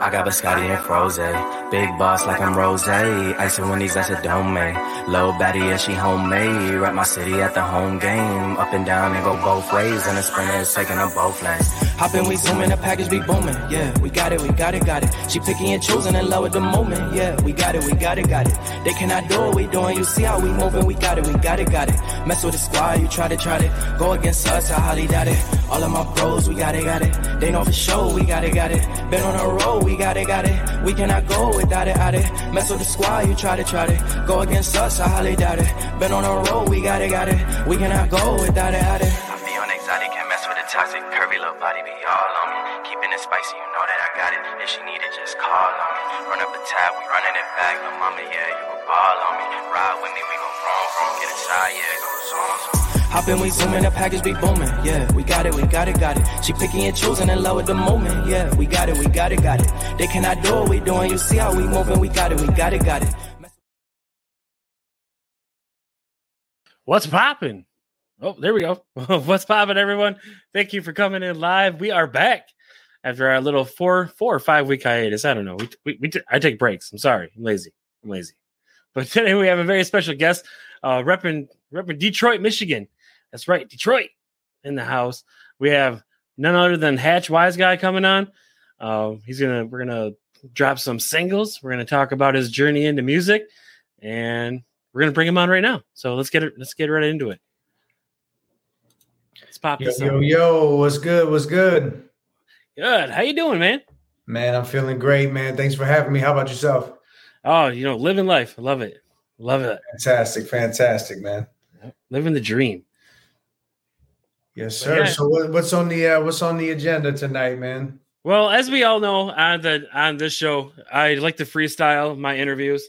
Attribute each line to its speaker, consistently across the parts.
Speaker 1: I got biscotti and froze. Big boss like I'm rose. Ice and Wendy's, that's a domain. Low baddie, yeah, she homemade. Rep my city at the home game. Up and down and go both ways. And the sprinter is taking up both lanes. Hoppin', we zooming, the package be booming. Yeah, we got it, we got it, got it. She picky and choosing in love with the moment. Yeah, we got it, we got it, got it. They cannot do what we doing. You see how we moving, we got it, we got it, got it. Mess with the squad, you try to try to go against us, I holly doubt it. All of my bros, we got it, got it. They know for sure, we got it, got it. Been on the road, we got it, got it. We cannot go without it, out it. Mess with the squad, you try to try to go against us, I highly doubt it. Been on the road, we got it, got it. We cannot go without it, out it. Body be all on me. Keeping it spicy, you know that I got it. If she need it, just call on me. Run up a tab, we running it back. No mama, yeah, you a ball on me. Ride with me, we gon' roam, roam, get inside, yeah, go zone, zone. Hoppin', we zooming, the package be booming. Yeah, we got it, we got it, got it. She picky and choosing in love with the moment. Yeah, we got it, we got it, got it. They cannot do what we doing. You see how we moving, we got it, we got it, got it.
Speaker 2: What's popping? Oh, there we go. What's popping, everyone? Thank you for coming in live. We are back after our little four, four or five week hiatus. I don't know. We, we, we t- I take breaks. I'm sorry. I'm lazy. I'm lazy. But today we have a very special guest, uh, repping, repping Detroit, Michigan. That's right, Detroit in the house. We have none other than Hatch Wiseguy coming on. Uh, he's gonna we're gonna drop some singles. We're gonna talk about his journey into music, and we're gonna bring him on right now. So let's get it. Let's get right into it. Let's pop
Speaker 3: Yo, yo, yo, what's good? What's good?
Speaker 2: Good. How you doing, man?
Speaker 3: Man, I'm feeling great, man. Thanks for having me. How about yourself?
Speaker 2: Oh, you know, living life. I love it. Love it.
Speaker 3: Fantastic, fantastic, man.
Speaker 2: Living the dream.
Speaker 3: Yes, sir.
Speaker 2: Yeah.
Speaker 3: So what, what's on the uh, what's on the agenda tonight, man?
Speaker 2: Well, as we all know on the on this show, I like to freestyle my interviews.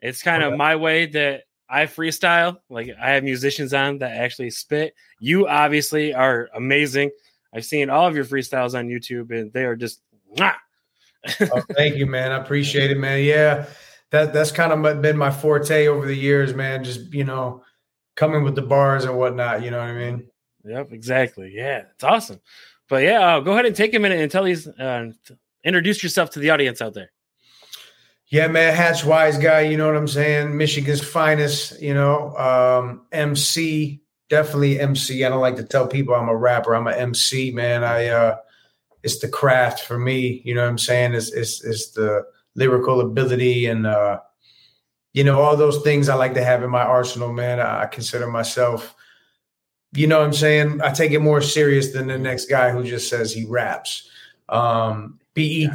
Speaker 2: It's kind of my way that I freestyle. Like I have musicians on that actually spit. You obviously are amazing. I've seen all of your freestyles on YouTube, and they are just. mwah.
Speaker 3: Oh, thank you, man. I appreciate it, man. Yeah, that that's kind of been my forte over the years, man. Just you know, coming with the bars and whatnot. You know what I mean?
Speaker 2: Yep, exactly. Yeah, it's awesome. But yeah, uh, go ahead and take a minute and tell these, uh, introduce yourself to the audience out there.
Speaker 3: Yeah, man, Hatch Wiseguy, you know what I'm saying? Michigan's finest, you know, um, MC, definitely MC. I don't like to tell people I'm a rapper. I'm a MC, man. I uh it's the craft for me, you know what I'm saying? It's it's it's the lyrical ability and uh you know, all those things I like to have in my arsenal, man. I, I consider myself, you know what I'm saying? I take it more serious than the next guy who just says he raps. Um BET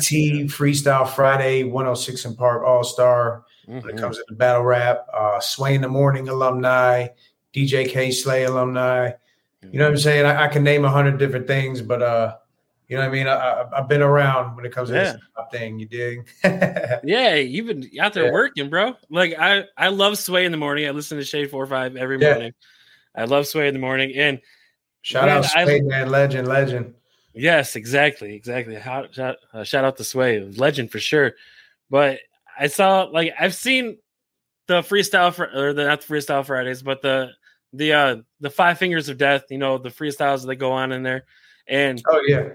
Speaker 3: Freestyle Friday, 106 & Park All Star. When
Speaker 2: Mm-hmm.
Speaker 3: it comes to the battle rap, uh, Sway in the Morning alumni, DJ Kay Slay alumni. You know what I'm saying? I, I can name a hundred different things, but uh, you know what I mean. I, I, I've been around when it comes to
Speaker 2: Yeah.
Speaker 3: this top thing. You dig?
Speaker 2: Yeah, you've been out there
Speaker 3: Yeah.
Speaker 2: working, bro. Like I, I love Sway in the morning. I listen to Shade Four Five every
Speaker 3: Yeah.
Speaker 2: morning. I love Sway in the morning, and
Speaker 3: Shout
Speaker 2: Man,
Speaker 3: out
Speaker 2: I-
Speaker 3: Sway, man, legend, legend.
Speaker 2: Yes, exactly, exactly. How, shout, uh, shout out to Sway, legend for sure. But I saw, like, I've seen the freestyle for, or the not the freestyle Fridays, but the the uh the Five Fingers of Death. You know, the freestyles that go on in there, and
Speaker 3: Oh yeah,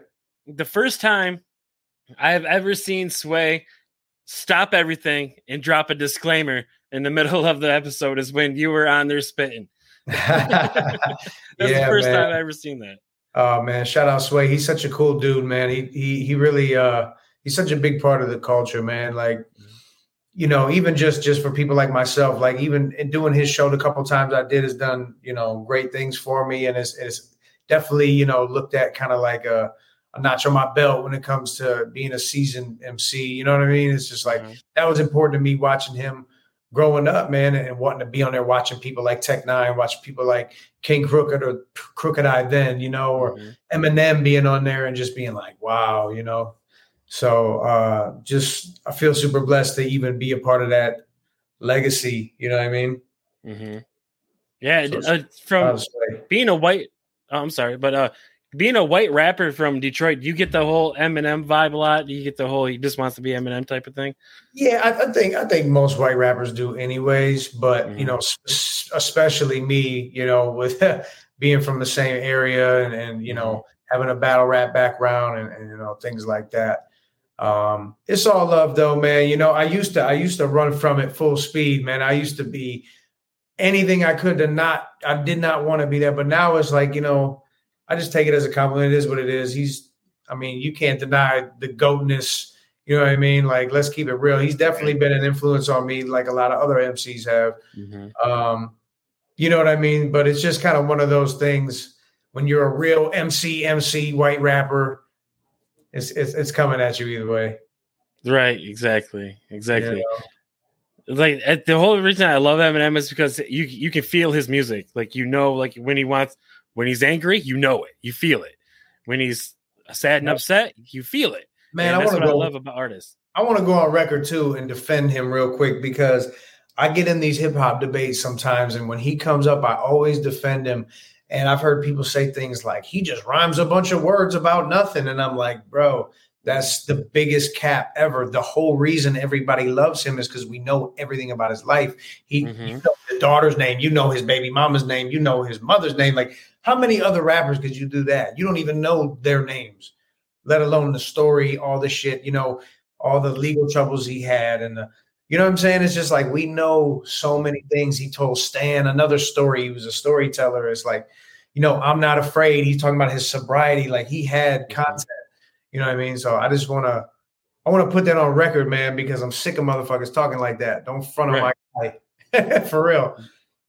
Speaker 2: the first time I've ever seen Sway stop everything and drop a disclaimer in the middle of the episode is when you were on there spitting. That's the first
Speaker 3: man.
Speaker 2: time I've ever seen that.
Speaker 3: Oh man, shout out Sway. He's such a cool dude, man. He he he really uh he's such a big part of the culture, man. Like, you know, even just just for people like myself, like even doing his show the couple times I did has done, you know, great things for me and it's it's definitely, you know, looked at kind of like a a notch on my belt when it comes to being a seasoned MC. You know what I mean? It's just like
Speaker 2: Mhm.
Speaker 3: that was important to me watching him growing up, man, and wanting to be on there watching people like Tech N9ne, watching people like King Crooked or Crooked I then, you know, or
Speaker 2: Mhm.
Speaker 3: Eminem being on there and just being like, wow, you know. So uh just I feel super blessed to even be a part of that legacy. You know what I mean?
Speaker 2: Mm-hmm. Yeah,
Speaker 3: So
Speaker 2: uh, from being a white, oh, I'm sorry, but uh, being a white rapper from Detroit, you get the whole Eminem vibe a lot. You get the whole he just wants to be Eminem type of thing.
Speaker 3: Yeah, I, I think I think most white rappers do, anyways. But you
Speaker 2: Mhm.
Speaker 3: know, especially me, you know, with being from the same area and, and you know having a battle rap background and, and you know things like that. Um, it's all love though, man. You know, I used to I used to run from it full speed, man. I used to be anything I could to not I did not want to be there. But now it's like, you know, I just take it as a compliment. It is what it is. He's I mean, you can't deny the goatness. You know what I mean? Like, let's keep it real. He's definitely been an influence on me, like a lot of other MCs have. Mm-hmm. Um, you know what I mean? But it's just kind of one of those things when you're a real MC, MC, white rapper, it's it's, it's coming at you either way.
Speaker 2: Right, exactly, exactly. Yeah. Like the whole reason I love Eminem is because you you can feel his music. Like you know, like when he wants, when he's angry, you know it, you feel it. When he's sad and upset, you feel it. Man, and that's I what go, I love about artists.
Speaker 3: I want to go on record too and defend him real quick because I get in these hip hop debates sometimes, and when he comes up, I always defend him. And I've heard people say things like, he just rhymes a bunch of words about nothing. And I'm like, bro, that's the biggest cap ever. The whole reason everybody loves him is because we know everything about his life. He, mm-hmm. you know the daughter's name, you know his baby mama's name, you know his mother's name. Like, how many other rappers could you do that? You don't even know their names, let alone the story, all the shit, you know, all the legal troubles he had and the you know what I'm saying? It's just like we know so many things. He told Stan another story. He was a storyteller. It's like, you know, I'm not afraid. He's talking about his sobriety. Like he had mm-hmm. content. You know what I mean? So I just want to, I want to put that on record, man, because I'm sick of motherfuckers talking like that. Don't front right. on my guy, for real.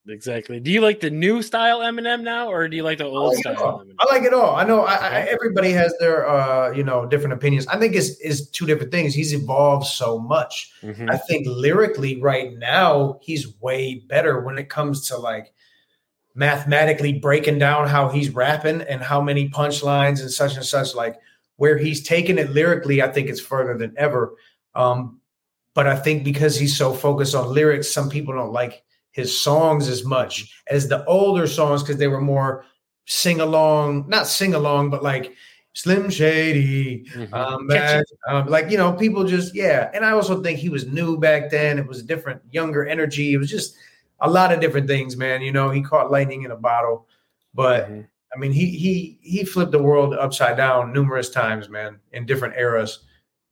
Speaker 2: Exactly. Do you like the new style Eminem now, or do you like the old
Speaker 3: I like
Speaker 2: style?
Speaker 3: I like it all. I know I, I, everybody has their uh, you know different opinions. I think it's is two different things. He's evolved so much. Mm-hmm. I think lyrically, right now, he's way better when it comes to like mathematically breaking down how he's rapping and how many punchlines and such and such. Like where he's taken it lyrically, I think it's further than ever. Um, but I think because he's so focused on lyrics, some people don't like his songs as much as the older songs because they were more sing along, not sing along, but like Slim Shady, mm-hmm. um, um, like you know, people just yeah. And I also think he was new back then. It was a different, younger energy. It was just a lot of different things, man. You know, he caught lightning in a bottle, but mm-hmm. I mean, he he he flipped the world upside down numerous times, man, in different eras.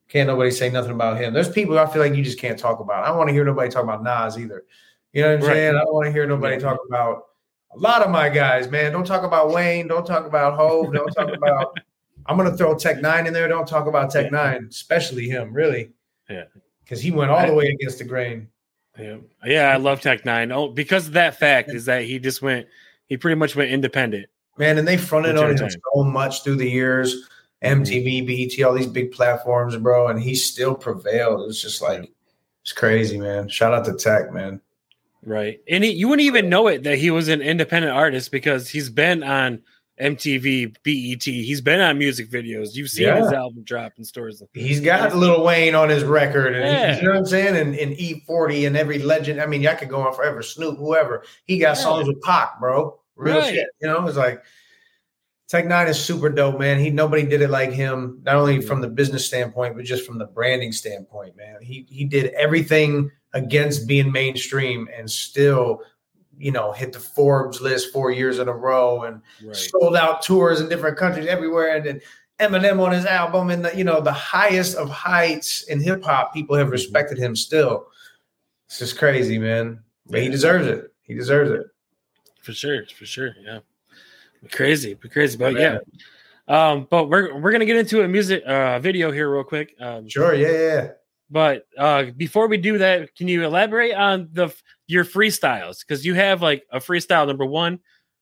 Speaker 3: Can't nobody say nothing about him. There's people I feel like you just can't talk about. I don't want to hear nobody talk about Nas either. You know what I'm right. saying? I don't want to hear nobody talk about a lot of my guys, man. Don't talk about Wayne. Don't talk about Hove. Don't talk about. I'm gonna throw Tech N9ne in there. Don't talk about Tech yeah. N9ne, especially him, really.
Speaker 2: Yeah,
Speaker 3: because he went all the way against the grain.
Speaker 2: Yeah, yeah, I love Tech N9ne. Oh, because of that fact is that he just went. He pretty much went independent.
Speaker 3: Man, and they fronted on him so much through the years. MTV, mm-hmm. BET, all these big platforms, bro, and he still prevailed. It was just like it's crazy, man. Shout out to Tech, man.
Speaker 2: Right. And he, you wouldn't even know it that he was an independent artist because he's been on MTV, BET. He's been on music videos. You've seen yeah. his album drop in stores.
Speaker 3: He's got Lil Wayne on his record. And yeah. you know what I'm saying? And, and E-40 and every legend. I mean, I could go on forever. Snoop, whoever. He got yeah. songs with Pac, bro. Real right. shit. You know, it's like Tech N9ne is super dope, man. He nobody did it like him, not only from the business standpoint, but just from the branding standpoint, man. He he did everything against being mainstream and still you know hit the forbes list four years in a row and right. sold out tours in different countries everywhere. And then eminem on his album and the, you know the highest of heights in hip-hop people have mm-hmm. respected him still. It's just crazy man. But he deserves it. He deserves it.
Speaker 2: For sure. For sure. Yeah. Crazy. But crazy. But yeah. um but we're we're gonna get into a music uh video here real quick. Um
Speaker 3: sure. Yeah yeah
Speaker 2: but uh, before we do that, can you elaborate on the your freestyles? Because you have like a freestyle number one,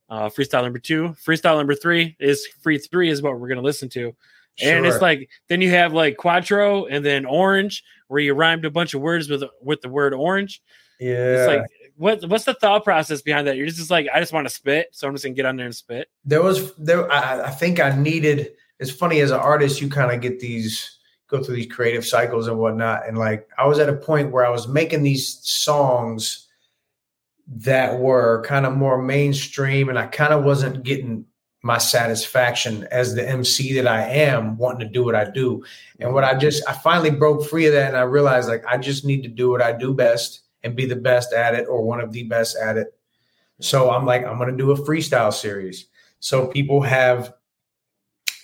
Speaker 2: uh, freestyle number two, freestyle number three is free three is what we're gonna listen to, sure. and it's like then you have like quattro and then orange where you rhymed a bunch of words with with the word orange.
Speaker 3: Yeah,
Speaker 2: it's like what what's the thought process behind that? You're just like I just want to spit, so I'm just gonna get on there and spit.
Speaker 3: There was there. I, I think I needed. It's funny as an artist, you kind of get these go through these creative cycles and whatnot. And like I was at a point where I was making these songs that were kind of more mainstream and I kind of wasn't getting my satisfaction as the MC that I am wanting to do what I do. And what I just I finally broke free of that and I realized like I just need to do what I do best and be the best at it or one of the best at it. So I'm like I'm going to do a freestyle series. So people have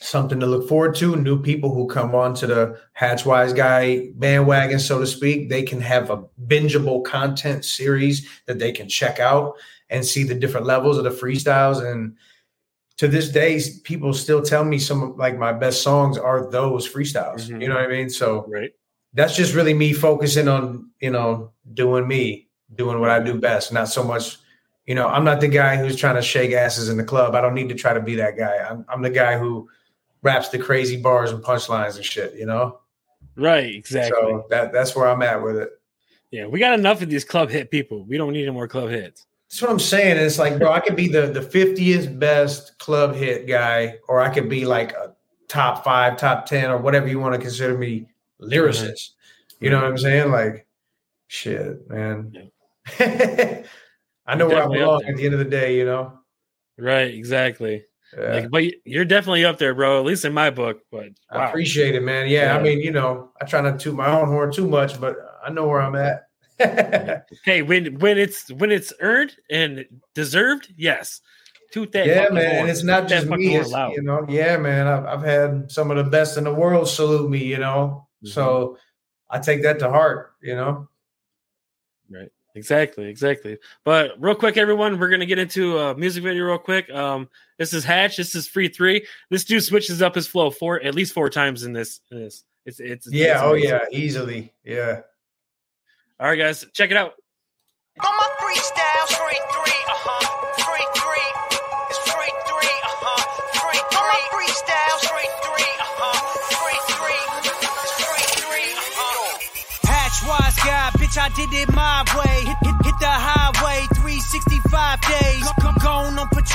Speaker 3: something to look forward to. New people who come on to the Hatch Wiseguy bandwagon, so to speak, they can have a bingeable content series that they can check out and see the different levels of the freestyles. And to this day, people still tell me some of like my best songs are those freestyles.
Speaker 2: Mhm.
Speaker 3: You know what I mean? So
Speaker 2: Right.
Speaker 3: that's just really me focusing on, you know, doing me, doing what I do best, not so much. You know, I'm not the guy who's trying to shake asses in the club. I don't need to try to be that guy. I'm, I'm the guy who raps the crazy bars and punchlines and shit. You know,
Speaker 2: Right. Exactly.
Speaker 3: so that that's where I'm at with it.
Speaker 2: yeah, we got enough of these club hit people. We don't need any more club hits.
Speaker 3: That's what I'm saying. It's like, bro, I could be the the 50th best club hit guy, or I could be like a top five, top 10, or whatever you want to consider me lyricist. You know what I'm saying? Like, shit, man. I know where I belong at the end of the day, you know?
Speaker 2: Right. Exactly.
Speaker 3: Yeah.
Speaker 2: Like, but you're definitely up there, bro. At least in my book. But
Speaker 3: I appreciate it, man. Yeah,
Speaker 2: Yeah.
Speaker 3: I mean, you know, I try not to toot my own horn too much, but I know where I'm at.
Speaker 2: Hey, when when it's when it's earned and deserved, yes. Toot that. fucking
Speaker 3: man,
Speaker 2: horn.
Speaker 3: and it's not
Speaker 2: Toot
Speaker 3: just me. It's, you know, yeah, man. I've, I've had some of the best in the world salute me, you know.
Speaker 2: Mm-hmm.
Speaker 3: So I take that to heart, you know.
Speaker 2: Exactly, exactly. But real quick, everyone, we're gonna get into a music video real quick. Um, this is Hatch. This is Free Three. This dude switches up his flow four at least four times in this. In this, it's it's
Speaker 3: Yeah,
Speaker 2: it's
Speaker 3: oh
Speaker 2: amazing.
Speaker 3: yeah, easily. Yeah.
Speaker 2: All right, guys, check it out.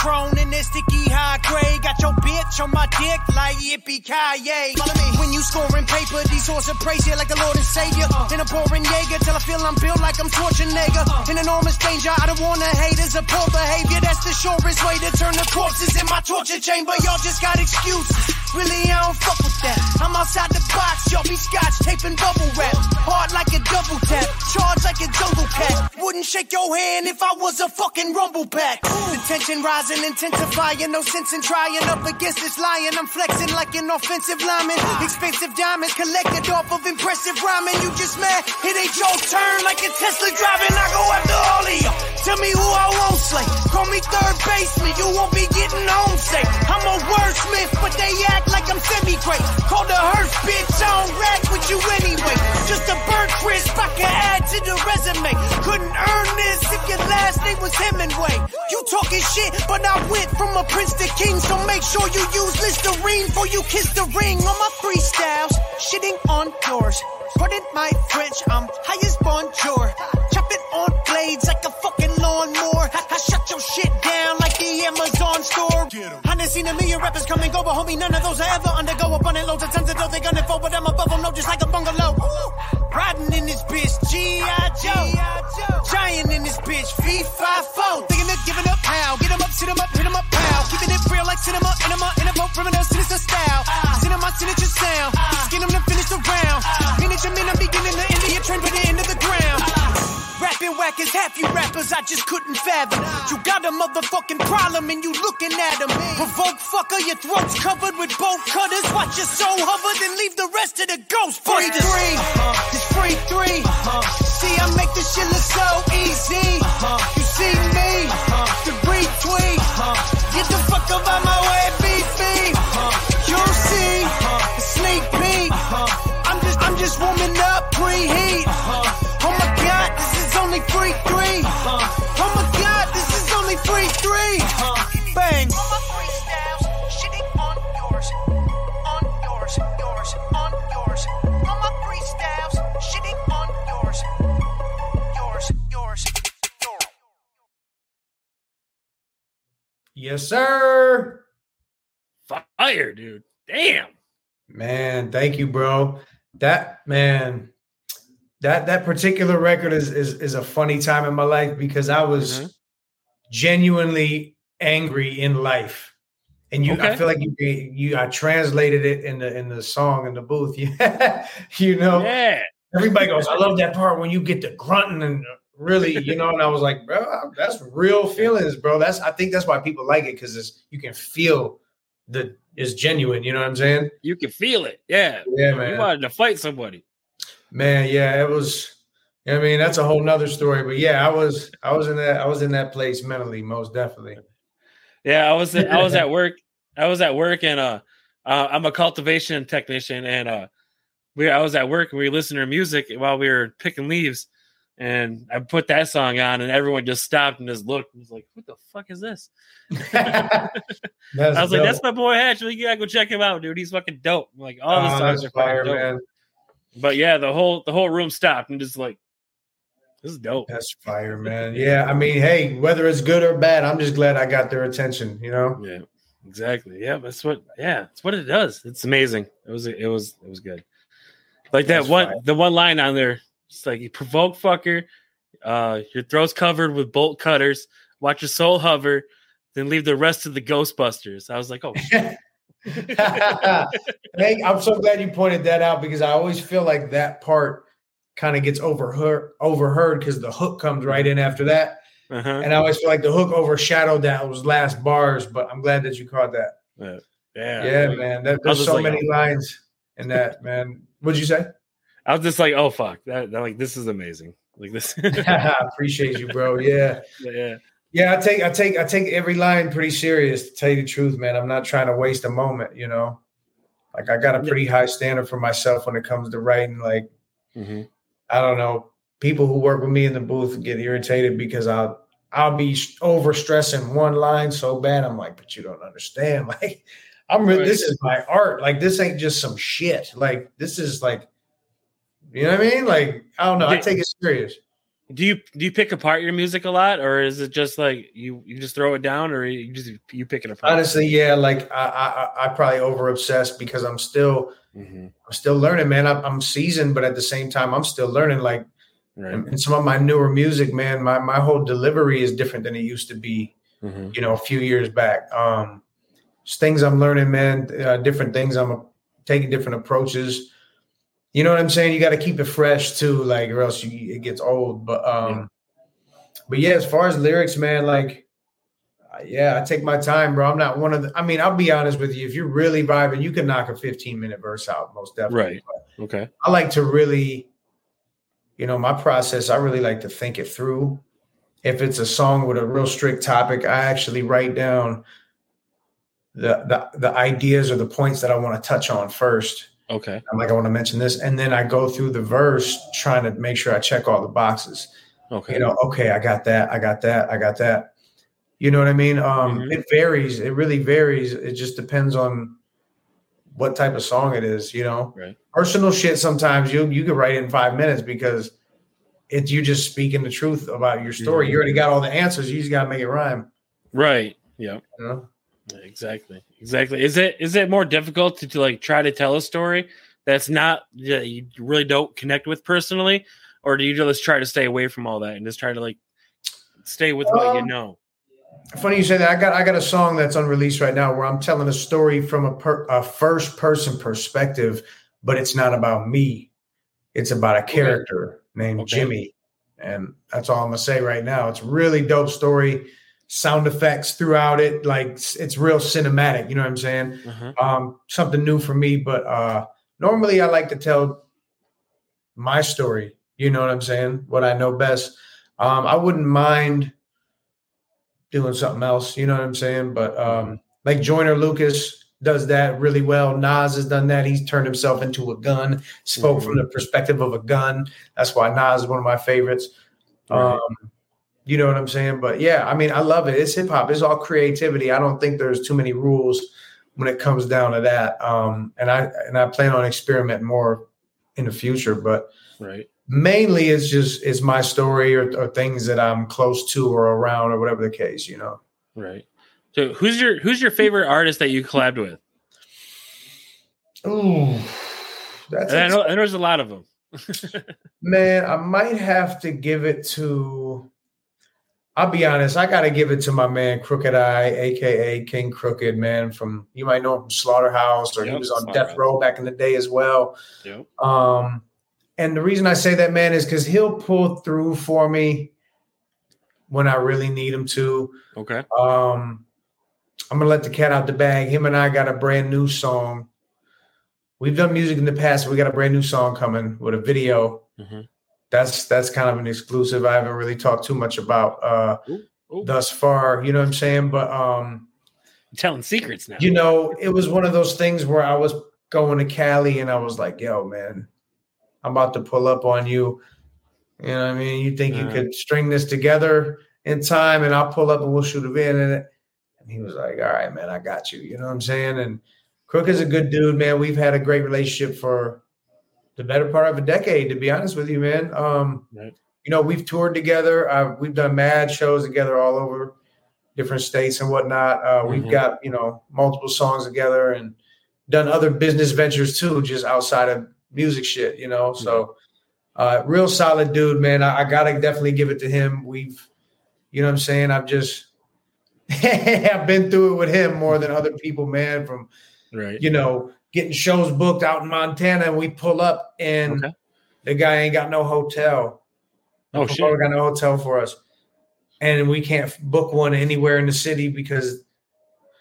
Speaker 4: Patron and that sticky high grade. Got your bitch on my dick like yippee ki Follow me. When you scoring paper, these horses praise you like the Lord and Savior. Uh, in a pouring Jaeger till I feel I'm built like I'm Schwarzenegger. Uh, in enormous danger, I don't want to haters of poor behavior. That's the surest way to turn the corpses in my torture chamber. Y'all just got excuses. Really, I don't fuck with that. I'm outside the box, y'all be scotch taping bubble wrap. Hard like a double tap, charged like a jungle cat. Wouldn't shake your hand if I was a fucking rumble pack. The tension rising, intensifying, no sense in trying up against this lion. I'm flexing like an offensive lineman. Expensive diamonds collected off of impressive rhyming. You just mad, it ain't your turn like a Tesla driving. I go after all of y'all. Tell me who I won't slay. Call me third baseman, you won't be getting home safe. I'm a wordsmith, but they act like I'm semi-great. Call the hearse, bitch, I don't rap with you anyway. Just a burnt crisp I can add to the resume. Couldn't earn this if your last name was Hemingway. You talking shit, but I went from a prince to king, so make sure you use Listerine before you kiss the ring on my freestyles. Shitting on yours. Pardon my French, I'm high as bonjour. Chop it on blades like a fucking lawnmower. I shut your shit down like the Amazon store. I done seen a million rappers come and go, but homie, none of those I ever undergo. Abundant loads of tons of dough, they gunning for, but I'm above them, no, just like a bungalow. Riding in this bitch, G.I. Joe. Giant in this bitch, V5-4. Thinking of giving up how? Get 'em up, sit 'em up, hit 'em up, pow. Keeping it real like cinema, enema, in a boat, criminal, sinister style. Cinema, my signature sound. Skin 'em to finish the round. Finish 'em in the beginning, the end of your trend, but the end of the ground. Rapping whack as half you rappers I just couldn't fathom. You got a motherfucking problem and you looking at them. Provoke fucker, your throat's covered with bolt cutters. Watch your soul hover, then leave the rest of the ghost Free three, it's free 3 uh-huh. See, I make this shit look so easy. Uh-huh. You see me, uh-huh. the retweet. Get the fuck up out my way, beefy. You'll see, the sneak peek. I'm just, I'm just warming up,
Speaker 3: Yes, sir.
Speaker 2: Fire, dude. Damn.
Speaker 3: Man, thank you, bro. That man, that that particular record is is is a funny time in my life because I was
Speaker 2: Mhm.
Speaker 3: genuinely angry in life. And you, I feel like you, you, I translated it in the in the song in the booth. Yeah, you know,
Speaker 2: Yeah.
Speaker 3: everybody goes, "I love that part when you get the grunting and really, you know." And I was like, "Bro, that's real feelings, bro. That's I think that's why people like it because it's you can feel that is genuine. You know what I'm saying?
Speaker 2: You can feel it. Yeah.
Speaker 3: Yeah, man.
Speaker 2: You wanted to fight somebody.
Speaker 3: Man, yeah, it was. I mean, that's a whole nother story. But yeah, I was, I was in that, I was in that place mentally, most definitely.
Speaker 2: Yeah, I was I was at work. I was at work and uh, uh I'm a cultivation technician and uh we I was at work and we were listening to music while we were picking leaves and I put that song on and everyone just stopped and just looked and was like, What the fuck is this? I was like. That's my boy Hatch. You gotta go check him out, dude. He's fucking dope. I'm like, all the
Speaker 3: Oh,
Speaker 2: songs are
Speaker 3: fire,
Speaker 2: dope.
Speaker 3: man.
Speaker 2: But yeah, the whole the whole room stopped and just like this is dope.
Speaker 3: That's fire, man. Yeah, I mean, hey, whether it's good or bad, I'm just glad I got their attention. You know,
Speaker 2: Yeah, exactly. Yeah, that's what. Yeah, that's what it does. It's amazing. It was. It was. It was good. Like that
Speaker 3: That's
Speaker 2: one.
Speaker 3: fire.
Speaker 2: The one line on there. It's like you provoke fucker. Uh, your throat's covered with bolt cutters. Watch your soul hover, then leave the rest of the Ghostbusters. I was like, oh,
Speaker 3: hey, I'm so glad you pointed that out because I always feel like that part kind of gets overheard overheard because the hook comes right in after that,
Speaker 2: uh-huh.
Speaker 3: and I always feel like the hook overshadowed those last bars. But I'm glad that you caught that.
Speaker 2: yeah,
Speaker 3: Yeah,
Speaker 2: like,
Speaker 3: man. That, there's so
Speaker 2: like,
Speaker 3: many
Speaker 2: oh.
Speaker 3: lines in that, man. What'd you say?
Speaker 2: I was just like, oh fuck, that, that like this is amazing. Like this.
Speaker 3: I appreciate you, bro. Yeah.
Speaker 2: yeah.
Speaker 3: Yeah, I take I take I take every line pretty serious to tell you the truth, man. I'm not trying to waste a moment, you know. Like I got a pretty high standard for myself when it comes to writing. Like,
Speaker 2: Mhm.
Speaker 3: I don't know, people who work with me in the booth get irritated because I'll I'll be over stressing one line so bad. I'm like, but you don't understand. Like, I'm really
Speaker 2: Right.
Speaker 3: this is my art. Like, this ain't just some shit. Like, this is like, you know what I mean? Like, I don't know. I take it serious.
Speaker 2: Do you do you pick apart your music a lot, or is it just like you you just throw it down, or you just you pick it apart?
Speaker 3: Honestly, yeah, like I, I, I- I probably over obsessed because I'm still,
Speaker 2: Mhm.
Speaker 3: I'm still learning, man. I'm, I'm seasoned, but at the same time, I'm still learning. Like,
Speaker 2: Right.
Speaker 3: and, and some of my newer music, man, my my whole delivery is different than it used to be.
Speaker 2: Mhm.
Speaker 3: You know, a few years back. Um, things I'm learning, man. Uh, different things I'm taking different approaches. You know what I'm saying? You got to keep it fresh too, like, or else you, it gets old. But um, but yeah, as far as lyrics, man, like, yeah, I take my time, bro. I'm not one of the. I mean, I'll be honest with you. If you're really vibing, you can knock a 15 minute verse out, most definitely.
Speaker 2: Right.
Speaker 3: But
Speaker 2: Okay.
Speaker 3: I like to really, you know, my process. I really like to think it through. If it's a song with a real strict topic, I actually write down the the, the ideas or the points that I want to touch on first.
Speaker 2: Okay.
Speaker 3: I'm like, I want to mention this, and then I go through the verse trying to make sure I check all the boxes
Speaker 2: Okay.
Speaker 3: you know okay i got that i got that i got that you know what i mean um
Speaker 2: Mhm.
Speaker 3: it varies it really varies it just depends on what type of song it is you know
Speaker 2: Right.
Speaker 3: personal shit sometimes you you could write it in five minutes because it's you just speaking the truth about your story
Speaker 2: Mhm.
Speaker 3: you already got all the answers you just got to make it rhyme
Speaker 2: Right. Yeah.
Speaker 3: you know
Speaker 2: Exactly. Exactly. Is it is it more difficult to, to like try to tell a story that's not that you really don't connect with personally, or do you just try to stay away from all that and just try to like stay with what you
Speaker 3: Um,
Speaker 2: know?
Speaker 3: funny you say that i got i got a song that's unreleased right now where i'm telling a story from a, per, a first person perspective but it's not about me it's about a character named
Speaker 2: Okay.
Speaker 3: jimmy and that's all i'm gonna say right now it's a really dope story sound effects throughout it like it's, real cinematic you know what i'm saying?
Speaker 2: Uh-huh.
Speaker 3: um something new for me but uh normally i like to tell my story you know what i'm saying? What i know best. Um i wouldn't mind doing something else you know what i'm saying? But um like joyner lucas does that really well. Nas has done that. He's turned himself into a gun spoke from the perspective of a gun. That's why nas is one of my favorites.
Speaker 2: Right.
Speaker 3: um you know what i'm saying but yeah i mean i love it it's hip-hop it's all creativity i don't think there's too many rules when it comes down to that. Um, and I and I plan on experimenting more in the future, but
Speaker 2: Right.
Speaker 3: mainly it's just it's my story or, or things that I'm close to or around or whatever the case, you know.
Speaker 2: Right. So who's your who's your favorite artist that you collabed with?
Speaker 3: Ooh, that's
Speaker 2: And I know and there's a lot of them.
Speaker 3: man. I might have to give it to. I'll be honest. I got to give it to my man Crooked I, aka King Crooked, man. From you might know him from Slaughterhouse, or he was on. Death Row back in the day as well.
Speaker 2: Yep.
Speaker 3: Um, and the reason I say that, man, is because he'll pull through for me when I really need him to.
Speaker 2: Okay.
Speaker 3: Um, I'm gonna let the cat out the bag. Him and I got a brand new song. We've done music in the past. We got a brand new song coming with a video.
Speaker 2: Mhm.
Speaker 3: That's that's kind of an exclusive. I haven't really talked too much about uh
Speaker 2: Ooh,
Speaker 3: thus far. You know what I'm saying? But um,
Speaker 2: I'm telling secrets now.
Speaker 3: you know, it was one of those things where I was going to Cali and I was like, yo, man, I'm about to pull up on you. You know what I mean? You think you
Speaker 2: Uh.
Speaker 3: could string this together in time and I'll pull up and we'll shoot a vid in it. And he was like, All right, man, I got you. You know what I'm saying? And Crook is a good dude, man. We've had a great relationship for the better part of a decade, to be honest with you, man. Um,
Speaker 2: Right.
Speaker 3: you know, we've toured together. Uh, we've done mad shows together all over different states and whatnot. Uh, we've
Speaker 2: Mhm.
Speaker 3: got, you know, multiple songs together and done other business ventures too, just outside of music shit, you know. So, uh, real solid dude, man. I, I gotta definitely give it to him. We've, you know what I'm saying? I've just, I've been through it with him more than other people, man, from,
Speaker 2: Right.
Speaker 3: you know, getting shows booked out in Montana and we pull up and
Speaker 2: Okay.
Speaker 3: the guy ain't got no hotel.
Speaker 2: Oh shit.
Speaker 3: got no hotel for us. And we can't book one anywhere in the city because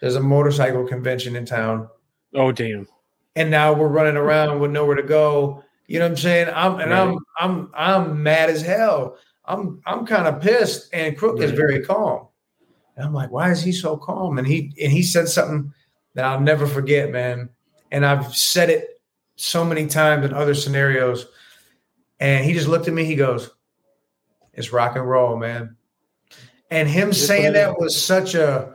Speaker 3: there's a motorcycle convention in town.
Speaker 2: Oh damn.
Speaker 3: And now we're running around with nowhere to go. You know what I'm saying? I'm and I'm I'm I'm mad as hell. I'm I'm kind of pissed. And Crook is very calm. And I'm like, why is he so calm? And he and he said something that I'll never forget, man. And I've said it so many times in other scenarios. And he just looked at me, he goes, It's rock and roll, man. And him
Speaker 2: It's
Speaker 3: saying that was such a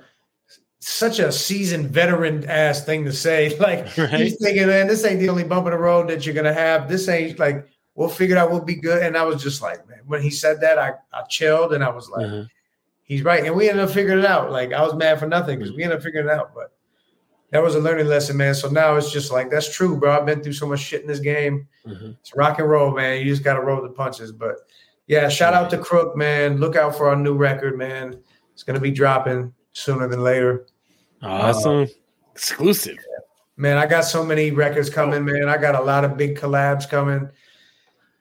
Speaker 3: such a seasoned veteran ass thing to say. Like
Speaker 2: Right.
Speaker 3: he's thinking, man, this ain't the only bump in the road that you're gonna have. This ain't like we'll figure it out, we'll be good. And I was just like, man, when he said that, I, I chilled and I was like,
Speaker 2: Uh-huh.
Speaker 3: he's right. And we ended up figuring it out. Like I was mad for nothing because we ended up figuring it out. But that was a learning lesson, man. So now it's just like that's true, bro. I've been through so much shit in this game.
Speaker 2: Uh-huh.
Speaker 3: It's rock and roll, man. You just gotta roll the punches. But yeah, shout out to Crook, man. Look out for our new record, man. It's gonna be dropping sooner than later.
Speaker 2: Awesome. Exclusive.
Speaker 3: Man, I got so many records coming, man. I got a lot of big collabs coming.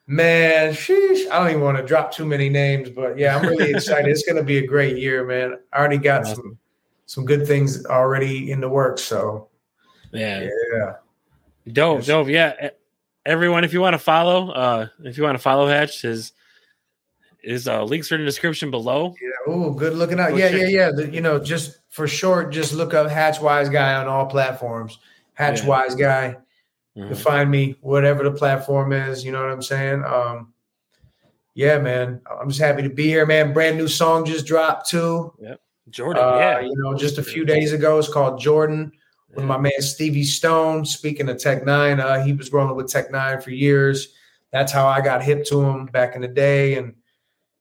Speaker 3: Man, sheesh. I don't even want to drop too many names, but yeah, I'm really excited. It's gonna be a great year, man. I already got some some good things already in the works. So
Speaker 2: Yeah.
Speaker 3: yeah.
Speaker 2: Dope,
Speaker 3: Yes.
Speaker 2: dope. Yeah. Everyone, if you want to follow, uh, if you want to follow Hatch, his his uh links are in the description below.
Speaker 3: Yeah. Oh, good looking out.
Speaker 2: Go
Speaker 3: Yeah,
Speaker 2: check
Speaker 3: yeah, yeah. The- you know, just for short, just look up Hatch Wiseguy on all platforms. Hatch Wiseguy.
Speaker 2: Mhm.
Speaker 3: can find me whatever the platform is. You know what I'm saying? Um, yeah, man. I'm just happy to be here, man. Brand new song just dropped too.
Speaker 2: Jordan,
Speaker 3: Uh,
Speaker 2: yeah.
Speaker 3: you know, just a few days ago. It's called Jordan with my man Stevie Stone. Speaking of Tech N9ne, uh, he was rolling with Tech N9ne for years. That's how I got hip to him back in the day. And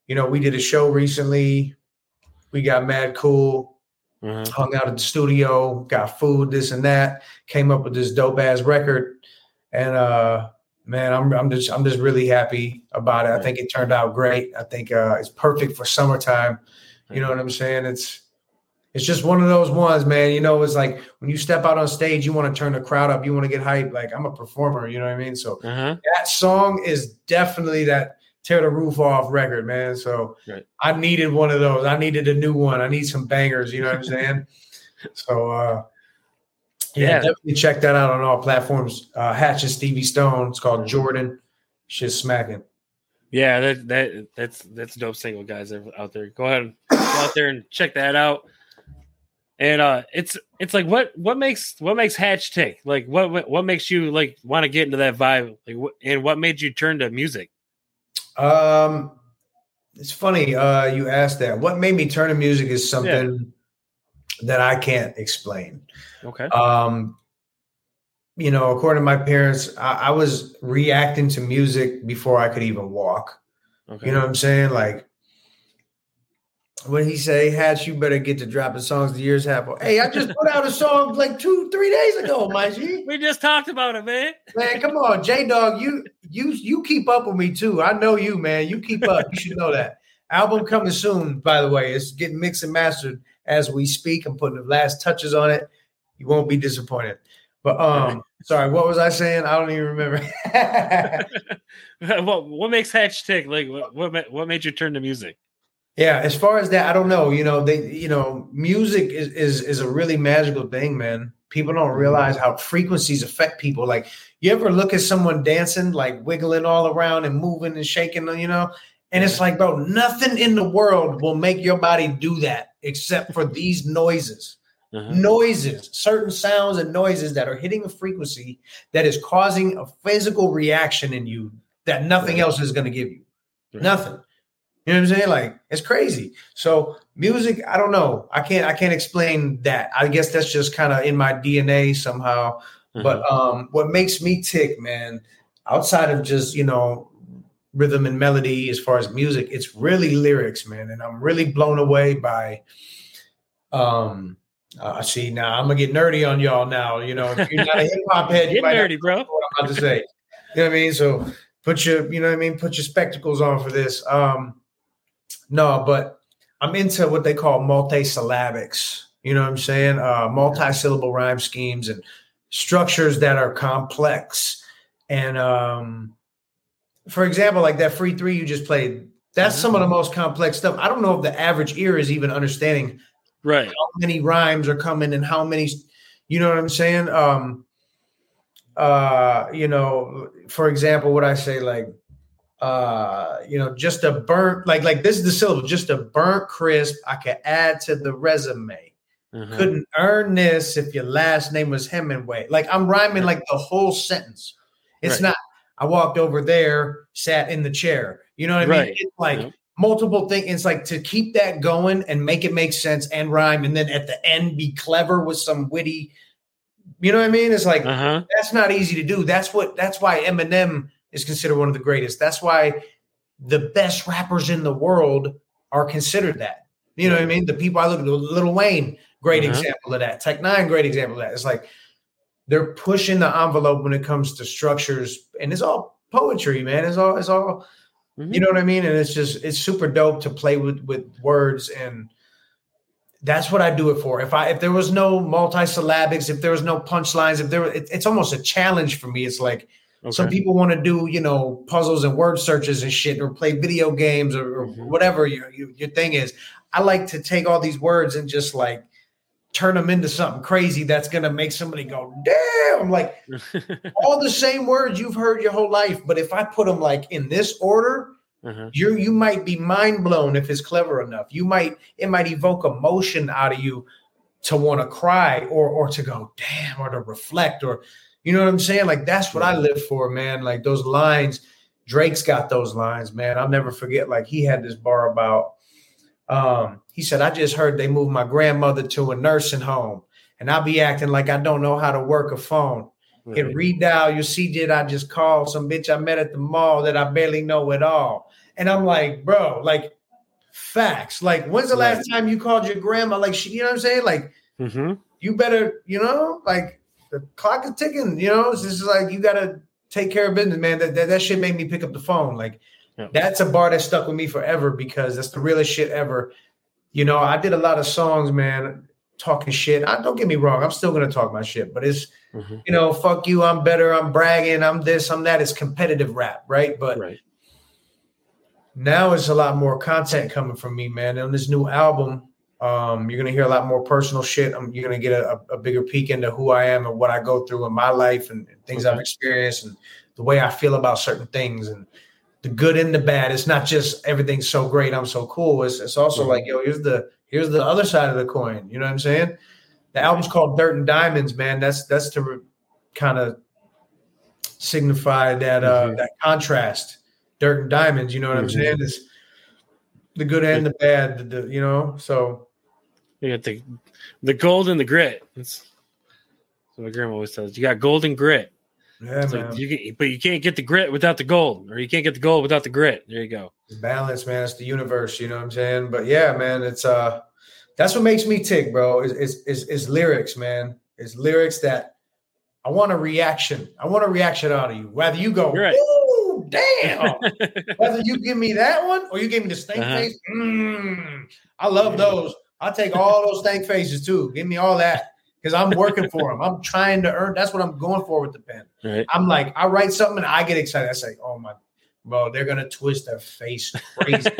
Speaker 3: you know, we did a show recently. We got mad cool
Speaker 2: Uh-huh.
Speaker 3: hung out at the studio, got food, this and that, came up with this dope ass record. And uh man, I'm I'm just I'm just really happy about it. I think it turned out great. I think uh it's perfect for summertime. You know what I'm saying? It's it's just one of those ones, man. You know, it's like when you step out on stage, you want to turn the crowd up, you want to get hyped. Like I'm a performer, you know what I mean? So
Speaker 2: Uh-huh.
Speaker 3: that song is definitely that tear the roof off record, man. So
Speaker 2: Right.
Speaker 3: I needed one of those. I needed a new one. I need some bangers, you know what I'm saying? so uh yeah,
Speaker 2: Yeah.
Speaker 3: definitely check that out on all platforms. Uh Hatch and Stevie Stone. It's called Jordan. Shit's smacking.
Speaker 2: Yeah, that that that's that's dope single, guys out there. Go ahead go out there and check that out. And uh it's it's like what what makes what makes Hatch tick? Like what what, what makes you like want to get into that vibe? Like what, and what made you turn to music?
Speaker 3: Um it's funny uh you asked that. What made me turn to music is something that I can't explain.
Speaker 2: Okay.
Speaker 3: um you know according to my parents I, I was reacting to music before i could even walk.
Speaker 2: Okay.
Speaker 3: you know what i'm saying? Like when he say hatch you better get to dropping songs the years have hey i just put out a song like two three days ago my g.
Speaker 2: We just talked about it, man.
Speaker 3: man come on j-dog you you you keep up with me too. I know you man. You keep up. You should know that. Album coming soon by the way. It's getting mixed and mastered as we speak. I'm putting the last touches on it. You won't be disappointed but um sorry what was i saying i don't even remember
Speaker 2: what what makes Hatch tick? Like what what, what made you turn to music?
Speaker 3: Yeah, as far as that, I don't know. You know, they you know, music is is is a really magical thing, man. People don't realize how frequencies affect people. Like, you ever look at someone dancing, like wiggling all around and moving and shaking, you know? And it's like, bro, nothing in the world will make your body do that except for these noises.
Speaker 2: Uh-huh.
Speaker 3: Noises, certain sounds and noises that are hitting a frequency that is causing a physical reaction in you that nothing
Speaker 2: Right.
Speaker 3: else is going to give you.
Speaker 2: Right.
Speaker 3: Nothing. You know what I'm saying? Like it's crazy. So music, I don't know. I can't I can't explain that. I guess that's just kind of in my DNA somehow.
Speaker 2: Uh-huh.
Speaker 3: But um what makes me tick, man, outside of just, you know, rhythm and melody as far as music, it's really lyrics, man. And I'm really blown away by um uh, see now I'm gonna get nerdy on y'all now. You know, if you're not a hip hop head, you
Speaker 2: Get
Speaker 3: might not
Speaker 2: nerdy, bro.
Speaker 3: what I'm about to say. You know what I mean? So put your, you know what I mean, put your spectacles on for this. Um no, but I'm into what they call multisyllabics. You know what I'm saying? Uh multi-syllable rhyme schemes and structures that are complex. And um for example, like that free three you just played, that's some of the most complex stuff. I don't know if the average ear is even understanding
Speaker 2: Right.
Speaker 3: how many rhymes are coming and how many you know what i'm saying um uh you know for example what i say like uh you know just a burnt like like this is the syllable just a burnt crisp i could add to the resume
Speaker 2: Uh-huh.
Speaker 3: couldn't earn this if your last name was hemingway like i'm rhyming like the whole sentence it's
Speaker 2: Right.
Speaker 3: not i walked over there sat in the chair you know what i mean it's like. Multiple things. It's like to keep that going and make it make sense and rhyme, and then at the end be clever with some witty. You know what I mean? It's like
Speaker 2: Uh-huh.
Speaker 3: that's not easy to do. That's what. That's why Eminem is considered one of the greatest. That's why the best rappers in the world are considered that. You know what I mean? The people I look at, Little Wayne, great
Speaker 2: Uh-huh.
Speaker 3: example of that. Tech N9ne, great example of that. It's like they're pushing the envelope when it comes to structures, and it's all poetry, man. It's all. It's all
Speaker 2: Mhm.
Speaker 3: you know what I mean? And it's just it's super dope to play with with words and that's what I do it for. If I if there was no multisyllabics, if there was no punchlines, if there it, it's almost a challenge for me. It's like some people want to do, you know, puzzles and word searches and shit or play video games or, or
Speaker 2: Mhm.
Speaker 3: whatever your, your your thing is. I like to take all these words and just like turn them into something crazy that's going to make somebody go, "Damn!" Like all the same words you've heard your whole life, but if I put them like in this order,
Speaker 2: uh-huh.
Speaker 3: you you might be mind blown if it's clever enough. You might it might evoke emotion out of you to want to cry or or to go damn or to reflect or you know what I'm saying? Like that's what I live for, man. Like those lines. Drake's got those lines, man. I'll never forget. Like he had this bar about. Um, he said, "I just heard they moved my grandmother to a nursing home, and I'll be acting like I don't know how to work a phone." Hit redial, you see did I just call some bitch I met at the mall that I barely know at all. And I'm like, bro, like facts. Like, when's the last time you called your grandma? Like, she, you know what I'm saying? Like,
Speaker 2: Mhm.
Speaker 3: you better, you know, like the clock is ticking, you know, This is like you gotta take care of business, man. That that, that shit made me pick up the phone. Like,
Speaker 2: Yeah.
Speaker 3: that's a bar that stuck with me forever because that's the realest shit ever. You know, I did a lot of songs, man, talking shit. I don't get me wrong, I'm still gonna talk my shit, but it's
Speaker 2: Mhm.
Speaker 3: you know, fuck you, I'm better, I'm bragging, I'm this, I'm that. It's competitive rap, right? But
Speaker 2: Right.
Speaker 3: now it's a lot more content coming from me, man. On this new album, um, you're gonna hear a lot more personal shit. Um, you're gonna get a, a bigger peek into who I am and what I go through in my life and, and things I've experienced and the way I feel about certain things and the good and the bad. It's not just everything's so great, I'm so cool. It's, it's also
Speaker 2: Mhm.
Speaker 3: like, yo, here's the here's the other side of the coin. You know what I'm saying? The album's called Dirt and Diamonds, man. That's that's to re- kind of signify that uh
Speaker 2: Mhm.
Speaker 3: that contrast. Dirt and diamonds, you know what I'm
Speaker 2: Mhm.
Speaker 3: saying? It's the good and the bad, the, the- you know. So
Speaker 2: You got the the gold and the grit. That's, that's what my grandma always says. You got gold and grit.
Speaker 3: Yeah,
Speaker 2: like you get, but you can't get the grit without the gold, or you can't get the gold without the grit. There you go.
Speaker 3: It's balance, man. It's the universe, you know what I'm saying? But yeah, man, it's uh that's what makes me tick, bro. Is is is, is lyrics, man. It's lyrics that I want a reaction. I want a reaction out of you. Whether you go,
Speaker 2: right.
Speaker 3: ooh, damn. Whether you give me that one or you give me the stank
Speaker 2: Uh-huh.
Speaker 3: face. Mm, I love those. I'll take all those stank faces too. Give me all that. Because I'm working for them. I'm trying to earn. That's what I'm going for with the pen.
Speaker 2: right.
Speaker 3: I'm like, I write something and I get excited. I say, oh my, bro, they're gonna twist their face crazy.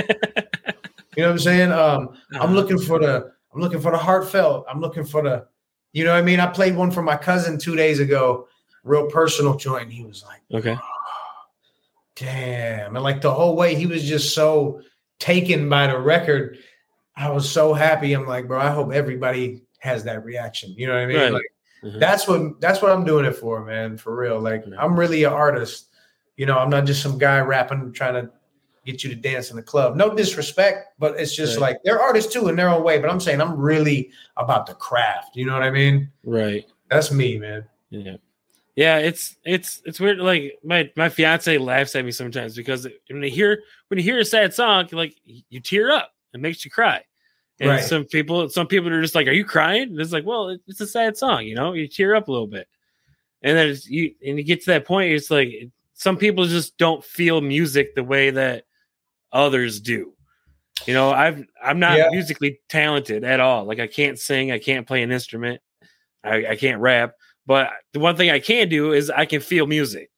Speaker 3: You know what I'm saying? Um, I'm
Speaker 2: Uh-huh.
Speaker 3: looking for the I'm looking for the heartfelt. I'm looking for the, you know what I mean? I played one for my cousin two days ago, real personal joint. He was like,
Speaker 2: Okay.
Speaker 3: damn. And like the whole way he was just so taken by the record. I was so happy. I'm like, bro, I hope everybody has that reaction. You know what I mean?
Speaker 2: Right.
Speaker 3: Like
Speaker 2: Mhm.
Speaker 3: that's what that's what I'm doing it for, man. For real. Like
Speaker 2: Yeah.
Speaker 3: I'm really an artist. You know, I'm not just some guy rapping trying to get you to dance in the club. No disrespect, but it's just
Speaker 2: Right.
Speaker 3: like they're artists too in their own way. But I'm saying I'm really about the craft. You know what I mean?
Speaker 2: Right.
Speaker 3: That's me, man.
Speaker 2: Yeah. Yeah, it's it's it's weird. Like my my fiance laughs at me sometimes because when you hear when you hear a sad song, like you tear up, it makes you cry. And
Speaker 3: Right.
Speaker 2: some people some people are just like, "Are you crying?" And it's like, well, it's a sad song, you know. You tear up a little bit, and then it's, you and you get to that point. It's like some people just don't feel music the way that others do. You know, I've I'm not
Speaker 3: Yeah.
Speaker 2: musically talented at all. Like I can't sing, I can't play an instrument, I, I can't rap. But the one thing I can do is I can feel music.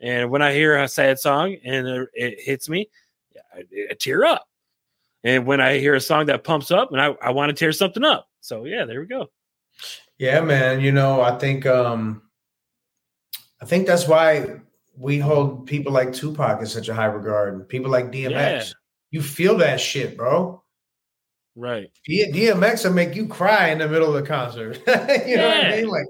Speaker 2: And when I hear a sad song and it, it hits me, I, I tear up. And when I hear a song that pumps up and I, I want to tear something up. So yeah, there we go.
Speaker 3: Yeah, man. You know, I think um I think that's why we hold people like Tupac in such a high regard and people like DMX.
Speaker 2: Yeah.
Speaker 3: You feel that shit, bro.
Speaker 2: Right.
Speaker 3: D- DMX will make you cry in the middle of the concert. you know what I
Speaker 2: Yeah.
Speaker 3: mean? Like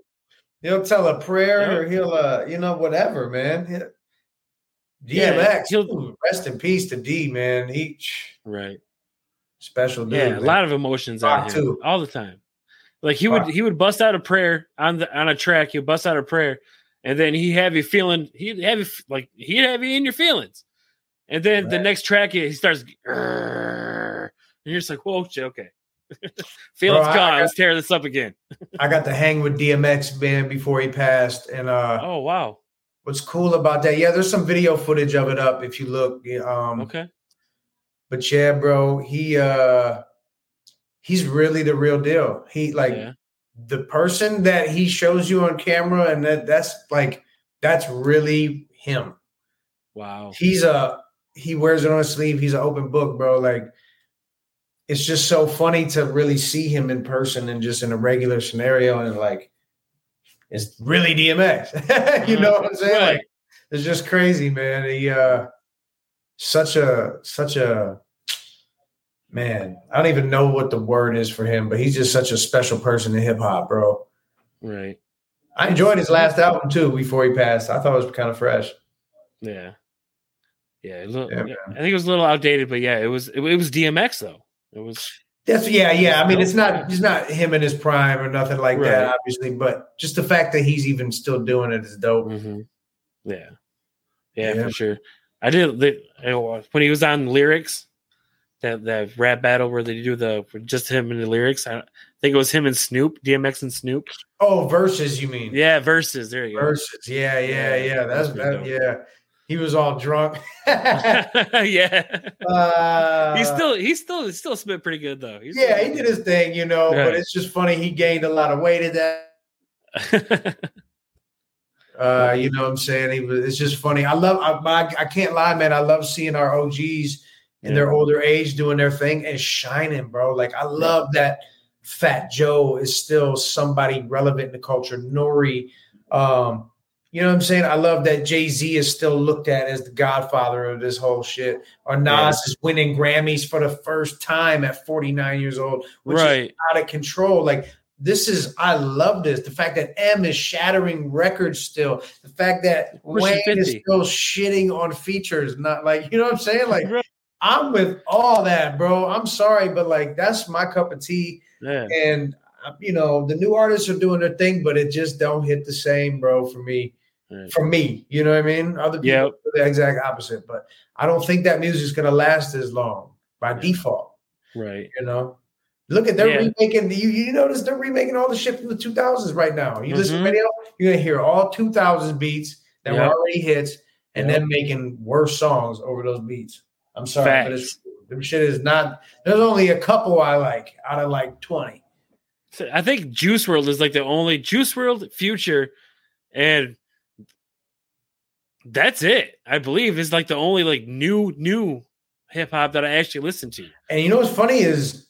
Speaker 3: he'll tell a prayer
Speaker 2: Yeah.
Speaker 3: or he'll uh, you know, whatever, man. He-
Speaker 2: Yeah,
Speaker 3: DMX,
Speaker 2: he'll-
Speaker 3: ooh, rest in peace to D, man. He
Speaker 2: Right.
Speaker 3: Special dude.
Speaker 2: Yeah, a lot of emotions out
Speaker 3: Rock
Speaker 2: him
Speaker 3: too.
Speaker 2: all the time. Like he would
Speaker 3: Rock.
Speaker 2: he would bust out a prayer on the on a track. He would bust out a prayer, and then he have you feeling. He'd have you like he'd have you in your feelings, and then the next track he he starts, and you're just like, whoa, okay, feelings
Speaker 3: Bro,
Speaker 2: gone.
Speaker 3: Got-
Speaker 2: Let's tear this up again.
Speaker 3: I got to hang with DMX man before he passed. And uh
Speaker 2: Oh wow,
Speaker 3: what's cool about that, yeah, there's some video footage of it up if you look. Um
Speaker 2: okay,
Speaker 3: but yeah, bro, he uh he's really the real deal. He like
Speaker 2: yeah,
Speaker 3: the person that he shows you on camera, and that that's like that's really him.
Speaker 2: wow,
Speaker 3: He's a he wears it on his sleeve. He's an open book, bro. Like it's just so funny to really see him in person and just in a regular scenario, and like it's really DMX. you know what I'm saying?
Speaker 2: Right.
Speaker 3: Like it's just crazy, man. He uh such a such a man. I don't even know what the word is for him, but he's just such a special person in hip hop, bro.
Speaker 2: right,
Speaker 3: I enjoyed his last album too before he passed. I thought it was kind of fresh.
Speaker 2: yeah, yeah. A little,
Speaker 3: Yeah,
Speaker 2: I think it was a little outdated, but yeah, it was it, it was DMX though. It was
Speaker 3: That's yeah, yeah. I mean, it's not it's not him in his prime or nothing like that, obviously, but just the fact that he's even still doing it is dope.
Speaker 2: Mhm. Yeah. yeah,
Speaker 3: Yeah.
Speaker 2: for sure. I did the, when he was on lyrics, that that rap battle where they do the just him and the lyrics. I think it was him and Snoop, DMX and Snoop.
Speaker 3: Oh, verses, you mean?
Speaker 2: Yeah, verses. There you go.
Speaker 3: verses. Yeah, yeah,
Speaker 2: Yeah.
Speaker 3: That's that, yeah. He was all drunk.
Speaker 2: yeah,
Speaker 3: uh,
Speaker 2: he's still he still he's still spit pretty good though. He's
Speaker 3: yeah, he did his thing, you know.
Speaker 2: Right.
Speaker 3: But it's just funny. He gained a lot of weight at that. Uh, you know what I'm saying? Was, it's just funny. I love, I, I, I can't lie, man. I love seeing our OGs in their older age doing their thing and shining, bro. Like, I love that Fat Joe is still somebody relevant in the culture. N.O.R.E., um, you know what I'm saying? I love that Jay Z is still looked at as the godfather of this whole shit. Or Nas
Speaker 2: Yeah.
Speaker 3: is winning Grammys for the first time at 49 years old, which is out of control. Like this is, I love this. The fact that Em is shattering records still. The fact that Wayne is still shitting on features. Not like you know what I'm saying. Like I'm with all that, bro. I'm sorry, but like that's my cup of tea.
Speaker 2: Yeah.
Speaker 3: And uh, you know the new artists are doing their thing, but it just don't hit the same, bro. For me,
Speaker 2: Right.
Speaker 3: for me, you know what I mean. Other people
Speaker 2: Yep.
Speaker 3: do the exact opposite, but I don't think that music's gonna last as long by default.
Speaker 2: Right.
Speaker 3: You know, look at they're
Speaker 2: Yeah.
Speaker 3: remaking. You you notice they're remaking all the shit from the two thousands right now. You listen to
Speaker 2: Mhm.
Speaker 3: radio, you're gonna hear all two thousands beats that
Speaker 2: Yep.
Speaker 3: were already hits, and
Speaker 2: Yep.
Speaker 3: then making worse songs over those beats. I'm sorry, but it's them shit is not. There's only a couple I like out of like twenty.
Speaker 2: So I think Juice WRLD is like the only Juice WRLD Future, and that's it. I believe is like the only like new new hip hop that I actually listen to.
Speaker 3: And you know what's funny is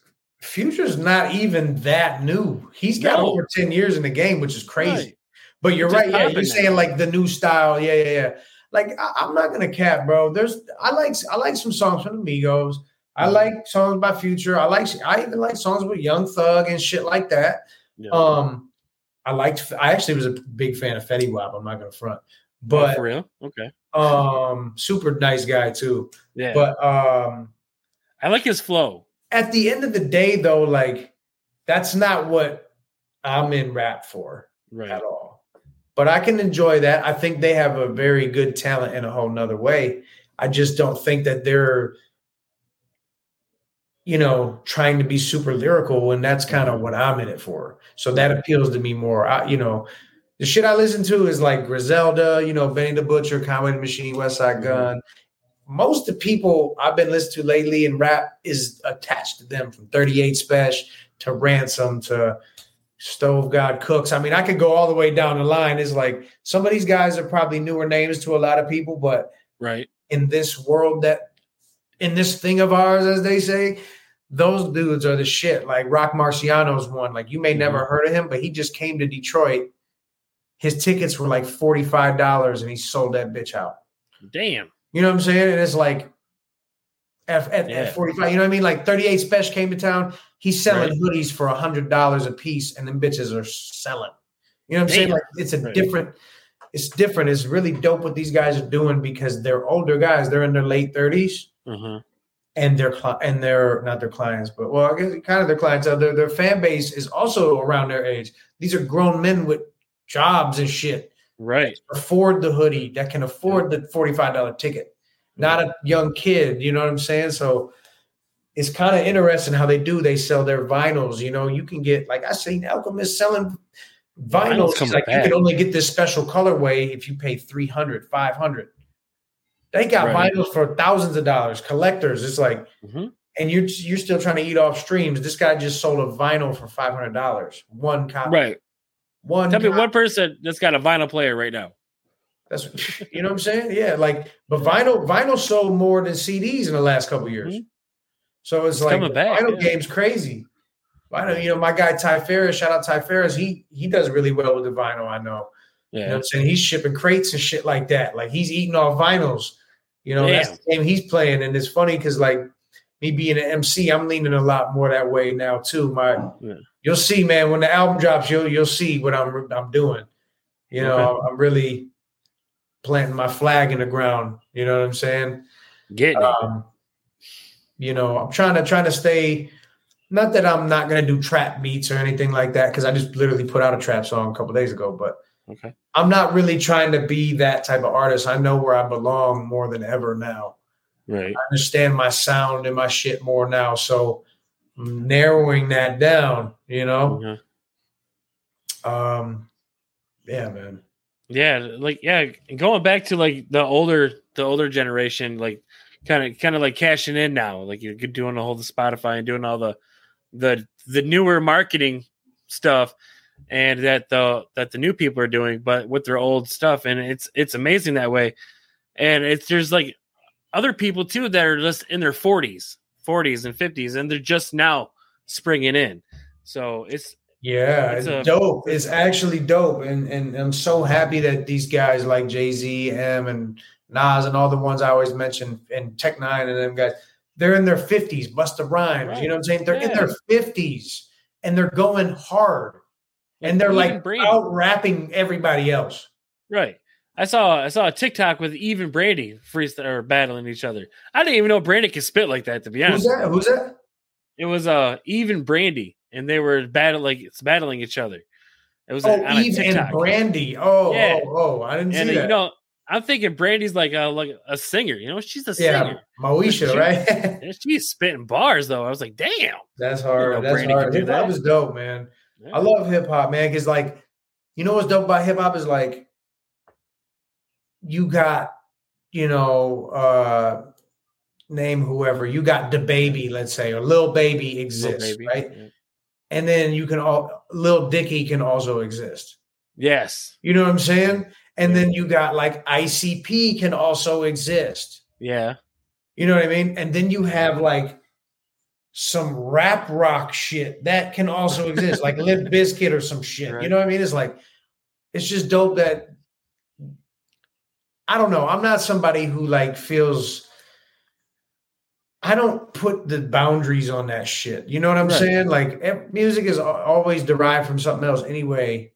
Speaker 3: Future's not even that new. He's got
Speaker 2: No.
Speaker 3: over 10 years in the game, which is crazy.
Speaker 2: Right.
Speaker 3: But you're right. Yeah, you're
Speaker 2: now.
Speaker 3: saying like the new style. Yeah, yeah, yeah. Like I, I'm not gonna cap, bro. There's I like I like some songs from Amigos. I
Speaker 2: Mhm.
Speaker 3: like songs by Future. I like I even like songs with Young Thug and shit like that.
Speaker 2: Yeah.
Speaker 3: Um, I liked. I actually was a big fan of Fetty Wap. I'm not gonna front,
Speaker 2: Oh,
Speaker 3: but
Speaker 2: for real? Okay.
Speaker 3: um, super nice guy too.
Speaker 2: Yeah.
Speaker 3: But um,
Speaker 2: I like his flow.
Speaker 3: At the end of the day, though, like that's not what I'm in rap for
Speaker 2: Right.
Speaker 3: at all. But I can enjoy that. I think they have a very good talent in a whole nother way. I just don't think that they're, you know, trying to be super lyrical, and that's kind of what I'm in it for. So that appeals to me more. I, you know, the shit I listen to is like Griselda, you know, Benny the Butcher, Conway the Machine, West Side mm-hmm. Gun. Most of the people I've been listening to lately in rap is attached to them from 38 Spesh to Ransom to Stove God Cooks. I mean, I could go all the way down the line. It's like some of these guys are probably newer names to a lot of people, but
Speaker 2: Right.
Speaker 3: in this world that in this thing of ours, as they say, those dudes are the shit. Like Rock Marciano's one. Like you may mm-hmm. never heard of him, but he just came to Detroit. His tickets were like $45 and he sold that bitch out.
Speaker 2: Damn.
Speaker 3: You know what I'm saying? And it's like at, at,
Speaker 2: Yeah.
Speaker 3: at 45, you know what I mean? Like 38 Spesh came to town. He's selling
Speaker 2: Right.
Speaker 3: hoodies for a hundred dollars a piece, and them bitches are selling. You know what I'm saying? Like it's a
Speaker 2: Right.
Speaker 3: different, it's different. It's really dope what these guys are doing because they're older guys. They're in their late 30s
Speaker 2: Uh-huh.
Speaker 3: and their and their not their clients, but well, I guess kind of their clients. Their their fan base is also around their age. These are grown men with jobs and shit
Speaker 2: Right.
Speaker 3: afford the hoodie, that can afford the $45 ticket, not a young kid. You know what I'm saying? So it's kind of interesting how they do. They sell their vinyls. You know, you can get, like I seen Alchemist selling
Speaker 2: Vinyls
Speaker 3: vinyls. Like, you can only get this special colorway if you pay 300 500 They got
Speaker 2: Right.
Speaker 3: vinyls for thousands of dollars, collectors. It's like,
Speaker 2: Mhm.
Speaker 3: and you're you're still trying to eat off streams. This guy just sold a vinyl for five hundred dollars. One copy.
Speaker 2: Right.
Speaker 3: One.
Speaker 2: Tell me one person that's got a vinyl player right now.
Speaker 3: That's you know what I'm saying? Yeah, like but vinyl vinyl sold more than CDs in the last couple years.
Speaker 2: Mhm.
Speaker 3: So it's,
Speaker 2: It's
Speaker 3: like
Speaker 2: back,
Speaker 3: vinyl
Speaker 2: yeah.
Speaker 3: game's crazy. Vinyl, you know, my guy Ty Farris, shout out Ty Farris, he he does really well with the vinyl. I know. You know what
Speaker 2: Yeah.
Speaker 3: I'm saying? He's shipping crates and shit like that. Like he's eating off vinyls. You know, that's the game he's playing. And it's funny because like me being an MC, I'm leaning a lot more that way now too. My
Speaker 2: Yeah.
Speaker 3: You'll see, man, when the album drops, you'll you'll see what I'm I'm doing. You know,
Speaker 2: Okay.
Speaker 3: I'm really planting my flag in the ground. You know what I'm saying?
Speaker 2: Getting.
Speaker 3: Um, you know, I'm trying to trying to stay. Not that I'm not gonna do trap beats or anything like that, because I just literally put out a trap song a couple days ago. But
Speaker 2: Okay.
Speaker 3: I'm not really trying to be that type of artist. I know where I belong more than ever now.
Speaker 2: Right.
Speaker 3: I understand my sound and my shit more now. So narrowing that down, you know. Um yeah, man.
Speaker 2: Yeah, like yeah, going back to like the older the older generation, like kind of kind of like cashing in now. Like you're doing the whole the Spotify and doing all the the the newer marketing stuff and that the that the new people are doing, but with their old stuff. And it's it's amazing that way. And it's there's like other people too that are just in their 40s, 40s and 50s, and they're just now springing in. So it's
Speaker 3: Yeah,
Speaker 2: It's a-
Speaker 3: dope. It's actually dope, and and I'm so happy that these guys like Jay Z, Em, and Nas, and all the ones I always mention, and Tech N9ne, and them guys, they're in their 50s. Busta Rhymes,
Speaker 2: Right.
Speaker 3: you know what I'm saying? They're in their 50s, and they're going hard, and they're
Speaker 2: Even
Speaker 3: like out rapping everybody else.
Speaker 2: Right. I saw I saw a TikTok with even Brandy freestyle or battling each other. I didn't even know Brandy could spit like that. To be
Speaker 3: Who's
Speaker 2: honest,
Speaker 3: that? Who's that?
Speaker 2: it was uh even Brandy, and they were battling it's battling each other. It was
Speaker 3: Oh,
Speaker 2: a
Speaker 3: Eve and Brandy. Oh,
Speaker 2: Yeah.
Speaker 3: oh, oh, I didn't
Speaker 2: and
Speaker 3: see
Speaker 2: uh,
Speaker 3: that.
Speaker 2: you know I'm thinking Brandy's like a like a singer. You know, she's a
Speaker 3: yeah,
Speaker 2: singer.
Speaker 3: Moesha,
Speaker 2: She-
Speaker 3: right?
Speaker 2: She's spitting bars though. I was like, damn.
Speaker 3: That's
Speaker 2: know
Speaker 3: hard. That's
Speaker 2: Brandy
Speaker 3: hard.
Speaker 2: do
Speaker 3: Hip hop
Speaker 2: that.
Speaker 3: is dope, man.
Speaker 2: Yeah.
Speaker 3: I love hip hop, man, because like, you know what's dope about hip hop is like, you got, you know, uh name whoever you got the baby, let's say, or Lil Baby exists,
Speaker 2: baby.
Speaker 3: right?
Speaker 2: Yeah.
Speaker 3: And then you can all Lil Dicky can also exist.
Speaker 2: Yes.
Speaker 3: You know what I'm saying? And then you got like ICP can also exist.
Speaker 2: Yeah.
Speaker 3: You know what I mean? And then you have like some rap rock shit that can also exist, like Limp Bizkit or some shit. You know what I mean? It's like it's just dope that I don't know. I'm not somebody who like feels I don't put the boundaries on that shit. You know what I'm
Speaker 2: Right.
Speaker 3: saying? Like music is always derived from something else anyway.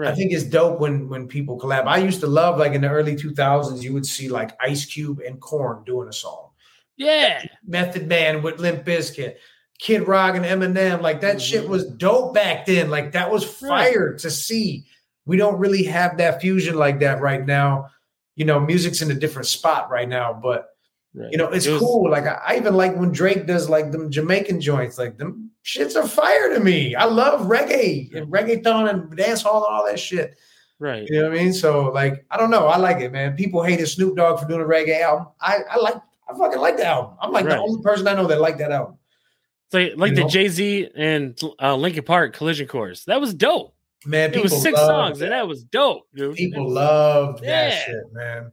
Speaker 3: I think it's dope when when people collab. I used to love like in the early 2000s you would see like Ice Cube and Korn doing a song.
Speaker 2: Yeah.
Speaker 3: Method Man with Limp Bizkit, Kid Rock and Eminem. Like that shit
Speaker 2: Mhm.
Speaker 3: was dope back then. Like that was
Speaker 2: Right.
Speaker 3: fire to see. We don't really have that fusion like that right now. You know, music's in a different spot right now, but
Speaker 2: Right.
Speaker 3: you know, it's
Speaker 2: It was-
Speaker 3: cool. Like I, I even like when Drake does like them Jamaican joints. Like them shits are fire to me. I love reggae and reggaeton and dance hall and all that shit.
Speaker 2: Right.
Speaker 3: You know what I mean? So like, I don't know. I like it, man. People hated Snoop Dogg for doing a reggae album. I, I like. I fucking like the album. I'm like
Speaker 2: Right.
Speaker 3: the only person I know that liked that album.
Speaker 2: It's like like
Speaker 3: You
Speaker 2: the? Jay Z and uh, Linkin Park collision course. That was dope.
Speaker 3: Man,
Speaker 2: It was six songs,
Speaker 3: that.
Speaker 2: and that was dope, dude.
Speaker 3: People
Speaker 2: was-
Speaker 3: loved that shit, man.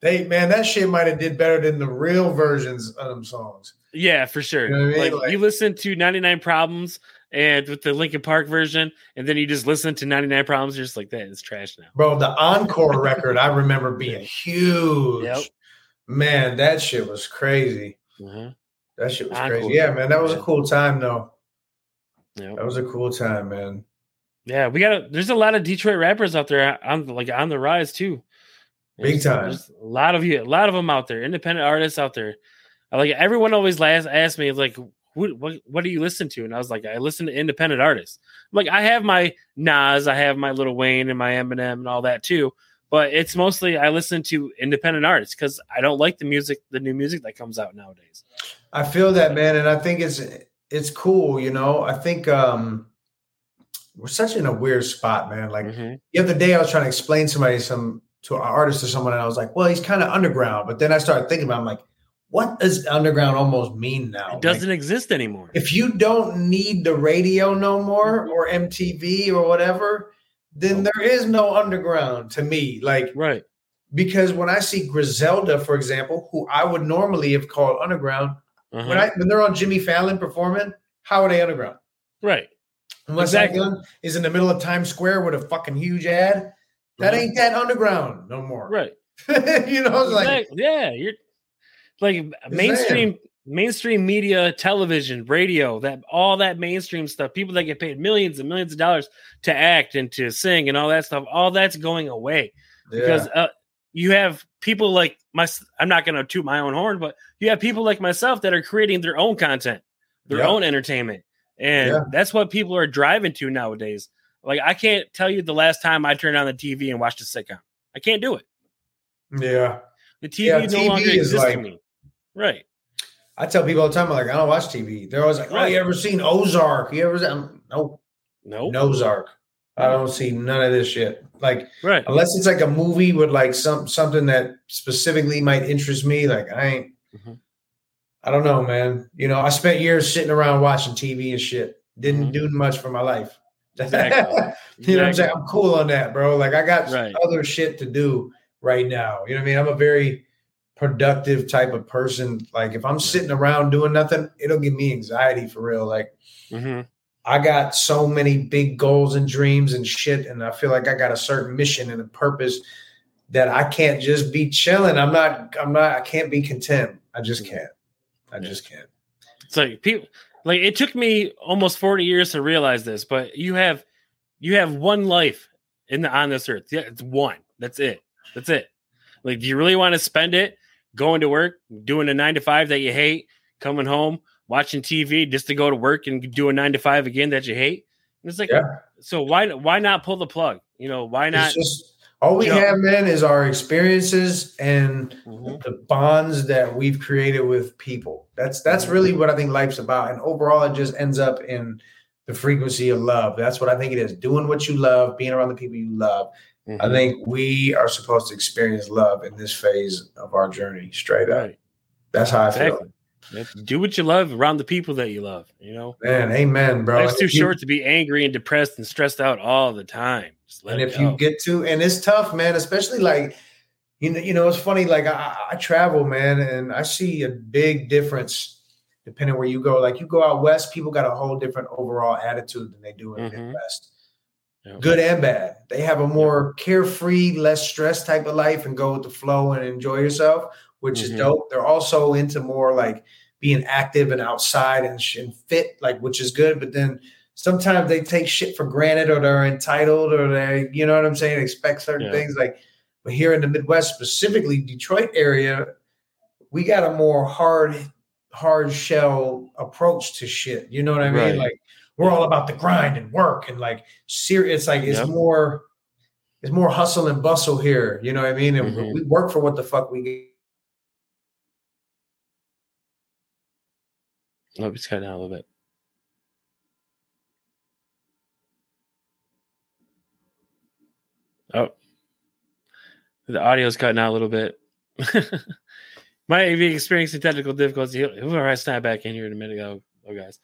Speaker 3: They man, that shit might have did better than the real versions of them songs.
Speaker 2: Yeah, for sure.
Speaker 3: You know I mean?
Speaker 2: Like,
Speaker 3: Like-
Speaker 2: you listen to 99 Problems and with the Linkin Park version, and then you just listen to 99 Problems, you're just like, that is trash now.
Speaker 3: Bro, the encore record I remember being huge.
Speaker 2: Yep.
Speaker 3: Man, that shit was crazy.
Speaker 2: Uh-huh.
Speaker 3: That shit was
Speaker 2: Encore
Speaker 3: crazy. Yeah, man, that was a cool time though.
Speaker 2: Yep.
Speaker 3: That was a cool time, man.
Speaker 2: Yeah, we got a, there's a lot of Detroit rappers out there on like on the rise too.
Speaker 3: Big
Speaker 2: There's-
Speaker 3: time.
Speaker 2: There's a lot of you, a lot of them out there, independent artists out there. Like everyone always last asked me like, what, what what do you listen to? And I was like, I listen to independent artists. Like I have my Nas, I have my Little Wayne and my Eminem and all that too. But it's mostly I listen to independent artists because I don't like the music, the new music that comes out nowadays.
Speaker 3: I feel that, man, and I think it's it's cool, you know. I think um we're such in a weird spot, man. Like
Speaker 2: Mhm.
Speaker 3: the other day I was trying to explain somebody some to an artist or someone, and I was like, well, he's kind of underground. But then I started thinking about it, I'm like, what does underground almost mean now?
Speaker 2: It doesn't exist anymore.
Speaker 3: if you don't need the radio no more or MTV or whatever, then there is no underground to me. Like
Speaker 2: Right.
Speaker 3: because when I see Griselda, for example, who I would normally have called underground,
Speaker 2: Uh-huh.
Speaker 3: when I when they're on Jimmy Fallon performing, how are they underground?
Speaker 2: right.
Speaker 3: Unless
Speaker 2: Exactly.
Speaker 3: that gun is in the middle of Times Square with a fucking huge ad, that
Speaker 2: Mhm.
Speaker 3: ain't that underground no more.
Speaker 2: Right.
Speaker 3: you know, it's like
Speaker 2: yeah, you're like mainstream mainstream media, television, radio, that all that mainstream stuff, people that get paid millions and millions of dollars to act and to sing and all that stuff, all that's going away because uh, you have people like my I'm not going to toot my own horn, but you have people like myself that are creating their own content, their
Speaker 3: Yeah.
Speaker 2: own entertainment. And
Speaker 3: Yeah.
Speaker 2: that's what people are driving to nowadays. Like I can't tell you the last time I turned on the TV and watched a sitcom. I can't do it.
Speaker 3: yeah.
Speaker 2: The TV
Speaker 3: Yeah,
Speaker 2: no
Speaker 3: TV
Speaker 2: longer
Speaker 3: is
Speaker 2: exists to
Speaker 3: like-
Speaker 2: me. Right.
Speaker 3: I tell people all the time, I'm like, I don't watch TV. They're always like, Oh,
Speaker 2: Right.
Speaker 3: you ever seen Ozark? You ever seen no
Speaker 2: Nope.
Speaker 3: no Ozark? I don't see none of this shit. Like
Speaker 2: Right.
Speaker 3: unless it's like a movie with like some something that specifically might interest me, like I ain't
Speaker 2: Mhm.
Speaker 3: I don't know, man. You know, I spent years sitting around watching TV and shit. Didn't
Speaker 2: Mhm.
Speaker 3: do much for my life.
Speaker 2: Exactly.
Speaker 3: you know what I'm saying? I'm cool on that, bro. Like I got
Speaker 2: Right.
Speaker 3: other shit to do right now. You know what I mean? I'm a very productive type of person. Like if I'm sitting around doing nothing, it'll give me anxiety for real. Like
Speaker 2: hmm
Speaker 3: I got so many big goals and dreams and shit, and I feel like I got a certain mission and a purpose that I can't just be chilling. I'm not. I'm not. I can't be content. I just can't. I just can't.
Speaker 2: It's like people like it took me almost 40 years to realize this, but you have you have one life in the on this earth. Yeah, it's one. That's it. That's it. Like, do you really want to spend it going to work, doing a nine to five that you hate, coming home, watching TV just to go to work and do a nine to five again that you hate? And it's like,
Speaker 3: Yeah.
Speaker 2: so why why not pull the plug? You know, why not?
Speaker 3: It's just all we
Speaker 2: jump?
Speaker 3: have, man, is our experiences and
Speaker 2: Mhm.
Speaker 3: the bonds that we've created with people. That's that's really what I think life's about. And overall, it just ends up in the frequency of love. That's what I think it is. Doing what you love, being around the people you love. I
Speaker 2: Mhm.
Speaker 3: think we are supposed to experience love in this phase of our journey. Straight up.
Speaker 2: Right.
Speaker 3: That's how I feel.
Speaker 2: Exactly. Yeah, Do what you love around the people that you love. You know,
Speaker 3: Man, amen, bro. And
Speaker 2: too short to be angry and depressed and stressed out all the time.
Speaker 3: And if
Speaker 2: go.
Speaker 3: you get to, and it's tough, man, especially like You know, you know, it's funny. Like I, I travel, man, and I see a big difference depending where you go. Like you go out west, people got a whole different overall attitude than they do in the
Speaker 2: Mhm.
Speaker 3: Midwest. Good and bad. They have a more carefree, less stress type of life and go with the flow and enjoy yourself, which
Speaker 2: Mhm.
Speaker 3: is dope. They're also into more like being active and outside and, and fit, like which is good. But then sometimes they take shit for granted or they're entitled or they, you know what I'm saying, expect certain
Speaker 2: Yeah.
Speaker 3: things. Like, but here in the Midwest, specifically Detroit area, we got a more hard, hard shell approach to shit. You know what I mean?
Speaker 2: Right.
Speaker 3: Like we're all about the grind and work and like serious. It's like it's more, it's more hustle and bustle here. You know what I mean? And
Speaker 2: Mhm.
Speaker 3: we work for what the fuck we get.
Speaker 2: Oh, it's cutting out a little bit. Oh, the audio's cutting out a little bit. Might be experiencing technical difficulties. He'll, he'll snap back in here in a minute, oh, oh, guys.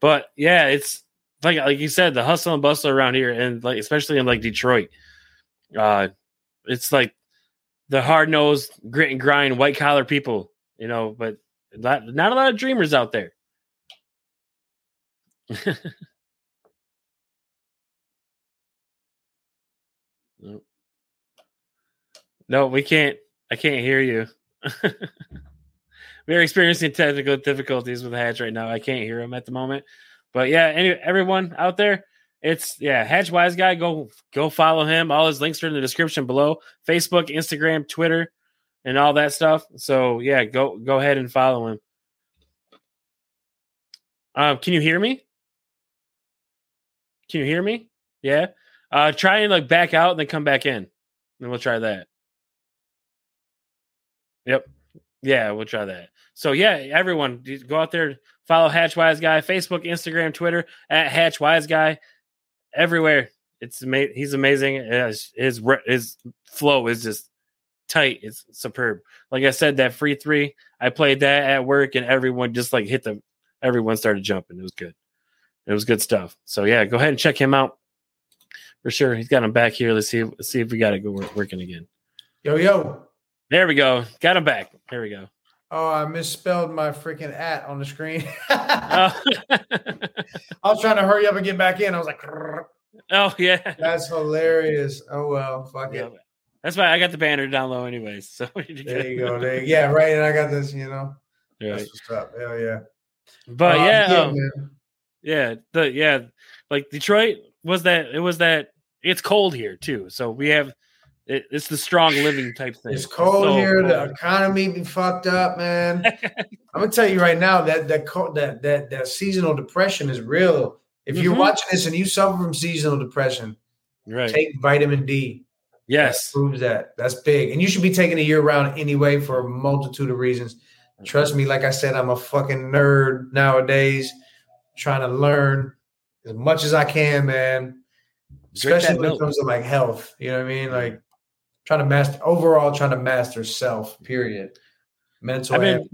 Speaker 2: But yeah, it's like like you said, the hustle and bustle around here, and like especially in like Detroit, uh, it's like the hard nosed grit and grind, white collar people, you know. But not, not a lot of dreamers out there. Nope. No, we can't. I can't hear you. We're experiencing technical difficulties with Hatch right now. I can't hear him at the moment. But yeah, anyway, everyone out there, it's yeah, Hatch Wiseguy. Go go follow him. All his links are in the description below. Facebook, Instagram, Twitter, and all that stuff. So yeah, go go ahead and follow him. Um, can you hear me? Can you hear me? Yeah. Uh try and like back out and then come back in. And we'll try that. Yep. Yeah, we'll try that. So yeah, everyone go out there, follow Hatch Wiseguy, Facebook, Instagram, Twitter at Hatch Wiseguy, everywhere. It's ama- he's amazing. His his his flow is just tight. It's superb. Like I said, that free three, I played that at work, and everyone just like hit the. Everyone started jumping. It was good. It was good stuff. So yeah, go ahead and check him out for sure. He's got him back here. Let's see. See if we got it go work, working again.
Speaker 3: Yo, yo.
Speaker 2: There we go. Got him back. There we go.
Speaker 3: Oh, I misspelled my freaking at on the screen.
Speaker 2: Oh,
Speaker 3: I was trying to hurry up and get back in. I was like,
Speaker 2: oh yeah.
Speaker 3: that's hilarious. Oh well, fuck
Speaker 2: Yeah.
Speaker 3: it.
Speaker 2: That's why I got the banner down low, anyways. So
Speaker 3: There you go. There, yeah, right. And I got this. You know,
Speaker 2: Right.
Speaker 3: that's what's up. Hell yeah.
Speaker 2: But
Speaker 3: Uh,
Speaker 2: yeah, um, yeah, the yeah, like Detroit was that. It was that. It's cold here too, so we have. It, it's the strong living type thing.
Speaker 3: It's cold
Speaker 2: So
Speaker 3: here. The economy be fucked up, man. I'm gonna tell you right now that that that that that seasonal depression is real. If you're
Speaker 2: Mhm.
Speaker 3: watching this and you suffer from seasonal depression,
Speaker 2: right.
Speaker 3: take vitamin D.
Speaker 2: yes.
Speaker 3: That proves that. That's big. And you should be taking it year round anyway for a multitude of reasons. Trust me, like I said, I'm a fucking nerd nowadays, trying to learn as much as I can, man. Especially when it comes to like health. You know what I mean? Like trying to master overall, trying to master self, period. Mental
Speaker 2: I've been-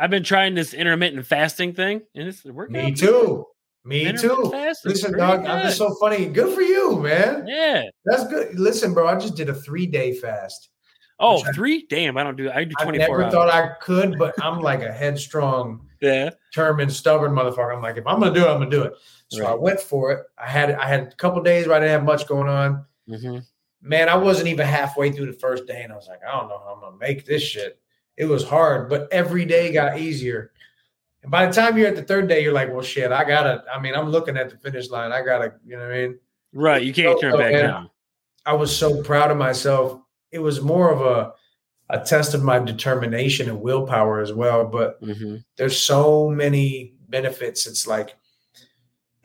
Speaker 2: I've been trying this intermittent fasting thing, and it's working.
Speaker 3: Me too. Me too.
Speaker 2: fasting,
Speaker 3: Listen, dog, I'm just so funny. Good for you, man.
Speaker 2: Yeah.
Speaker 3: That's good. Listen, bro, I just did a three day fast.
Speaker 2: Oh,
Speaker 3: Which I-
Speaker 2: three? Damn, I don't do. I do twenty four. I never hours.
Speaker 3: thought I could, but I'm like a headstrong,
Speaker 2: yeah.
Speaker 3: determined, stubborn motherfucker. I'm like, if I'm gonna do it, I'm gonna do it. So I went for it. I had I had a couple days where I didn't have much going on.
Speaker 2: hmm
Speaker 3: Man, I wasn't even halfway through the first day, and I was like, I don't know how I'm gonna make this shit. It was hard, but every day got easier. And by the time you're at the third day, you're like, well, shit, I gotta. I mean, I'm looking at the finish line. I gotta, you know what I mean?
Speaker 2: Right. You can't
Speaker 3: Oh,
Speaker 2: turn
Speaker 3: oh,
Speaker 2: back now.
Speaker 3: I was so proud of myself. It was more of a a test of my determination and willpower as well. But
Speaker 2: hmm
Speaker 3: there's so many benefits. It's like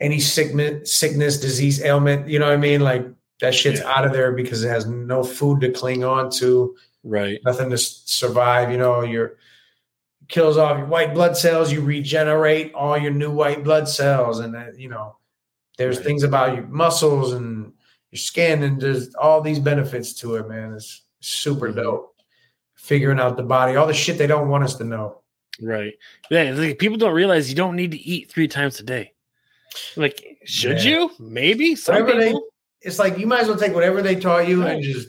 Speaker 3: any sickness, sickness, disease, ailment. You know what I mean? Like that shit's
Speaker 2: Yeah.
Speaker 3: out of there because it has no food to cling on to,
Speaker 2: Right.
Speaker 3: nothing to survive. You know, your kills off your white blood cells. You regenerate all your new white blood cells, and that, you know, there's
Speaker 2: Right.
Speaker 3: things about your muscles and your skin, and there's all these benefits to it. Man, it's super
Speaker 2: Mhm.
Speaker 3: dope. Figuring out the body, all the shit they don't want us to know.
Speaker 2: Right. Yeah. Like people don't realize you don't need to eat three times a day. Like, should
Speaker 3: Yeah.
Speaker 2: you? Maybe. Some
Speaker 3: Whatever
Speaker 2: people.
Speaker 3: It's like you might as well take whatever they taught you and just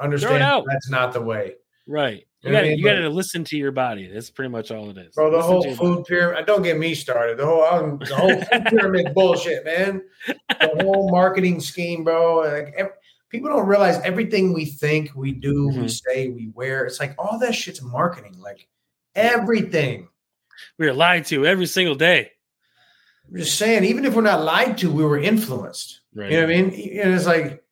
Speaker 3: understand that's not the way.
Speaker 2: Right. You
Speaker 3: You know what
Speaker 2: got
Speaker 3: mean?
Speaker 2: you got to listen to your body. That's pretty much all it is.
Speaker 3: Bro, the
Speaker 2: Listen
Speaker 3: whole food pyramid. Don't get me started. The whole um, the whole food pyramid bullshit, man. The whole marketing scheme, bro. Like ev- people don't realize everything we think, we do, we
Speaker 2: Mhm.
Speaker 3: say, we wear. It's like all that shit's marketing. Like everything.
Speaker 2: We are lied to every single day.
Speaker 3: I'm just saying, even if we're not lied to, we were influenced.
Speaker 2: Right.
Speaker 3: You know what I mean? And it's like, it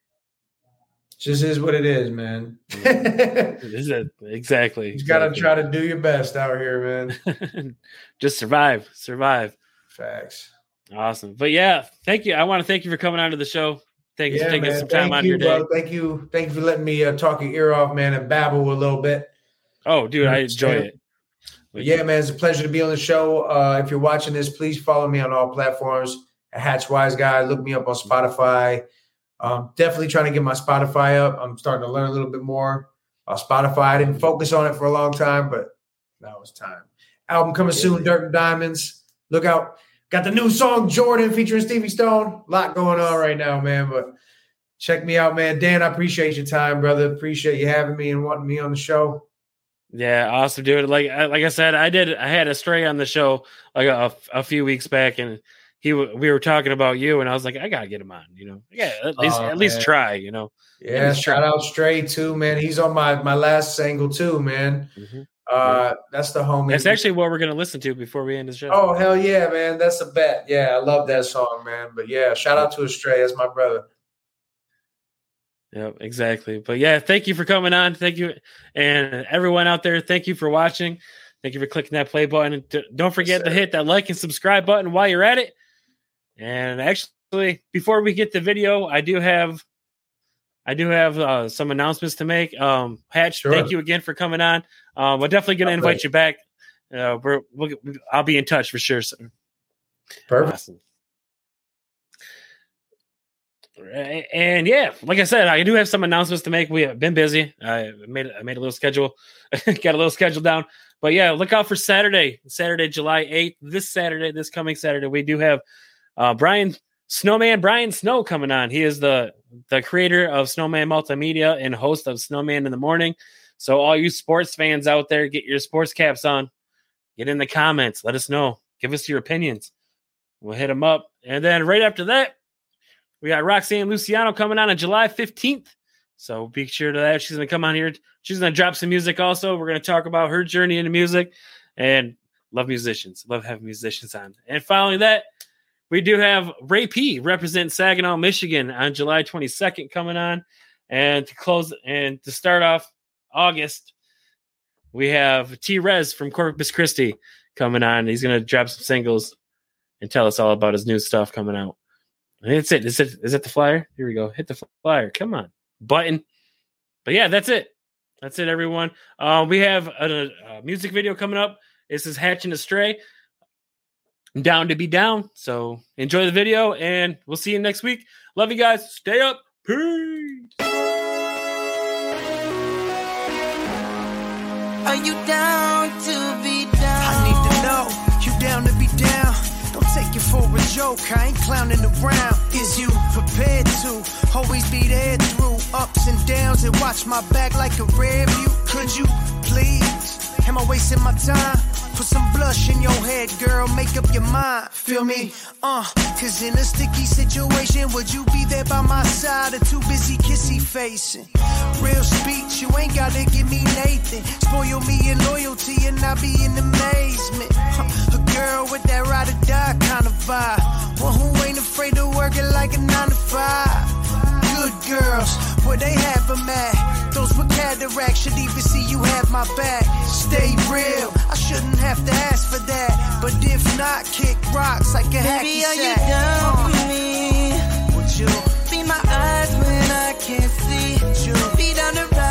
Speaker 3: just is what it is, man.
Speaker 2: Is it exactly?
Speaker 3: you got to try to do your best out here, man.
Speaker 2: Just survive, survive.
Speaker 3: Facts.
Speaker 2: Awesome. But yeah, thank you. I want to thank you for coming on to the show. Thank you for taking
Speaker 3: man.
Speaker 2: some time
Speaker 3: Thank
Speaker 2: out of
Speaker 3: you,
Speaker 2: your day.
Speaker 3: bro. Thank you. Thank you for letting me uh, talk your ear off, man, and babble a little bit.
Speaker 2: Oh, dude, I enjoy it.
Speaker 3: But yeah, man, it's a pleasure to be on the show. Uh, if you're watching this, please follow me on all platforms. At Hatch Wiseguy. Look me up on Spotify. Um, definitely trying to get my Spotify up. I'm starting to learn a little bit more. Uh, Spotify. I didn't focus on it for a long time, but now it's time. Album coming soon. Dirt and Diamonds. Look out. Got the new song Jordan featuring Stevie Stone. A lot going on right now, man. But check me out, man. Dan, I appreciate your time, brother. Appreciate you having me and wanting me on the show.
Speaker 2: Yeah, awesome, dude. Like I- like I said, I did. I had Astray on the show like a, a few weeks back, and he w- we were talking about you, and I was like, I gotta get him on. You know, yeah, at least
Speaker 3: Oh,
Speaker 2: at least try. You know.
Speaker 3: Yeah, shout
Speaker 2: trying.
Speaker 3: out Stray too, man. He's on my my last single too, man. Uh, that's the homie.
Speaker 2: That's actually what we're gonna listen to before we end the show.
Speaker 3: Oh hell yeah, man! That's a bet. Yeah, I love that song, man. But yeah, shout out to Astray. That's my brother.
Speaker 2: Yep, exactly. But yeah, thank you for coming on. Thank you, and everyone out there. Thank you for watching. Thank you for clicking that play button. Don't forget to hit that like and subscribe button while you're at it. And actually, before we get the video, I do have, I do have uh, some announcements to make. Um, Hatch,
Speaker 3: Sure.
Speaker 2: thank you again for coming on. Um, we're definitely going to invite you back. Uh, we're, we'll, I'll be in touch for sure. So,
Speaker 3: Perfect.
Speaker 2: Awesome. Right, And yeah, like I said, I do have some announcements to make. We have been busy. I made I made a little schedule, got a little schedule down. But yeah, look out for Saturday, Saturday, July eighth. This Saturday, this coming Saturday, we do have uh, Brian Snowman Brian Snow coming on. He is the the creator of Snowman Multimedia and host of Snowman in the Morning. So all you sports fans out there, get your sports caps on. Get in the comments. Let us know. Give us your opinions. We'll hit them up. And then right after that, we got Roxanne Luciano coming on on July 15th. So be sure to that. She's going to come on here. She's going to drop some music also. We're going to talk about her journey into music and love musicians. Love having musicians on. And following that we do have Ray P represent Saginaw, Michigan on July 22nd coming on. And to close and to start off August, we have T Rez from Corpus Christi coming on. He's going to drop some singles and tell us all about his new stuff coming out. And that's it. Is it is it the flyer? Here we go. Hit the flyer. Come on. Button. But yeah, that's it. That's it, everyone. Uh, we have a, a music video coming up. This is Hatching Astray. I'm down to be down. So enjoy the video and we'll see you next week. Love you guys. Stay up. Peace.
Speaker 5: Are you down to be down?
Speaker 4: I need to know you down to be down. Don't take it for a joke. I ain't clowning around. Is you prepared to always be there through ups and downs and watch my back like a rear view? Could you please? Am I wasting my time? Put some blush in your head, girl. Make up your mind. Feel me? Uh, cause in a sticky situation, would you be there by my side or too busy kissy facing? Real speech, you ain't gotta give me Nathan. Spoil me in loyalty and I be in amazement. Huh, a girl with that ride or die kind of vibe. One who ain't afraid to work it like a nine to five. Good girls, where they have them at. Those with cataracts should even see you have my back. Stay real, I shouldn't have to ask for that. But if not, kick rocks like a
Speaker 5: Baby,
Speaker 4: hacky
Speaker 5: are you
Speaker 4: sack.
Speaker 5: down
Speaker 4: Uh,
Speaker 5: for me?
Speaker 4: with you,
Speaker 5: Be my eyes when I can't see.
Speaker 4: with you.
Speaker 5: Be down to ride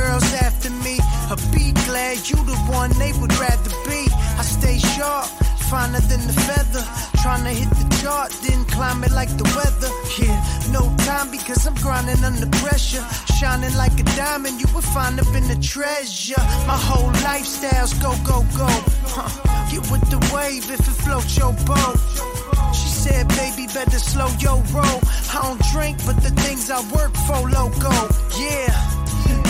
Speaker 5: I
Speaker 4: in the town. Would be glad you the one they would rather be. I stay sharp, finer than the feather. Trying to hit the chart, then climb it like the weather. Yeah, no time because I'm grinding under pressure. Shining like a diamond, you would find up in the treasure. My whole lifestyle's go, go, go. Huh. Get with the wave if it floats your boat. She said, baby, better slow your roll. I don't drink, but the things I work for, loco. Yeah,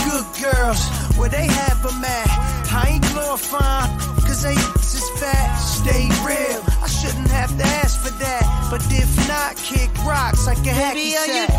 Speaker 4: good girls, where they have them at. I ain't glorifying, cause they is fat. Stay real, I shouldn't have to ask for that. But if not, kick rocks like a hacky
Speaker 5: Baby, you
Speaker 4: sack.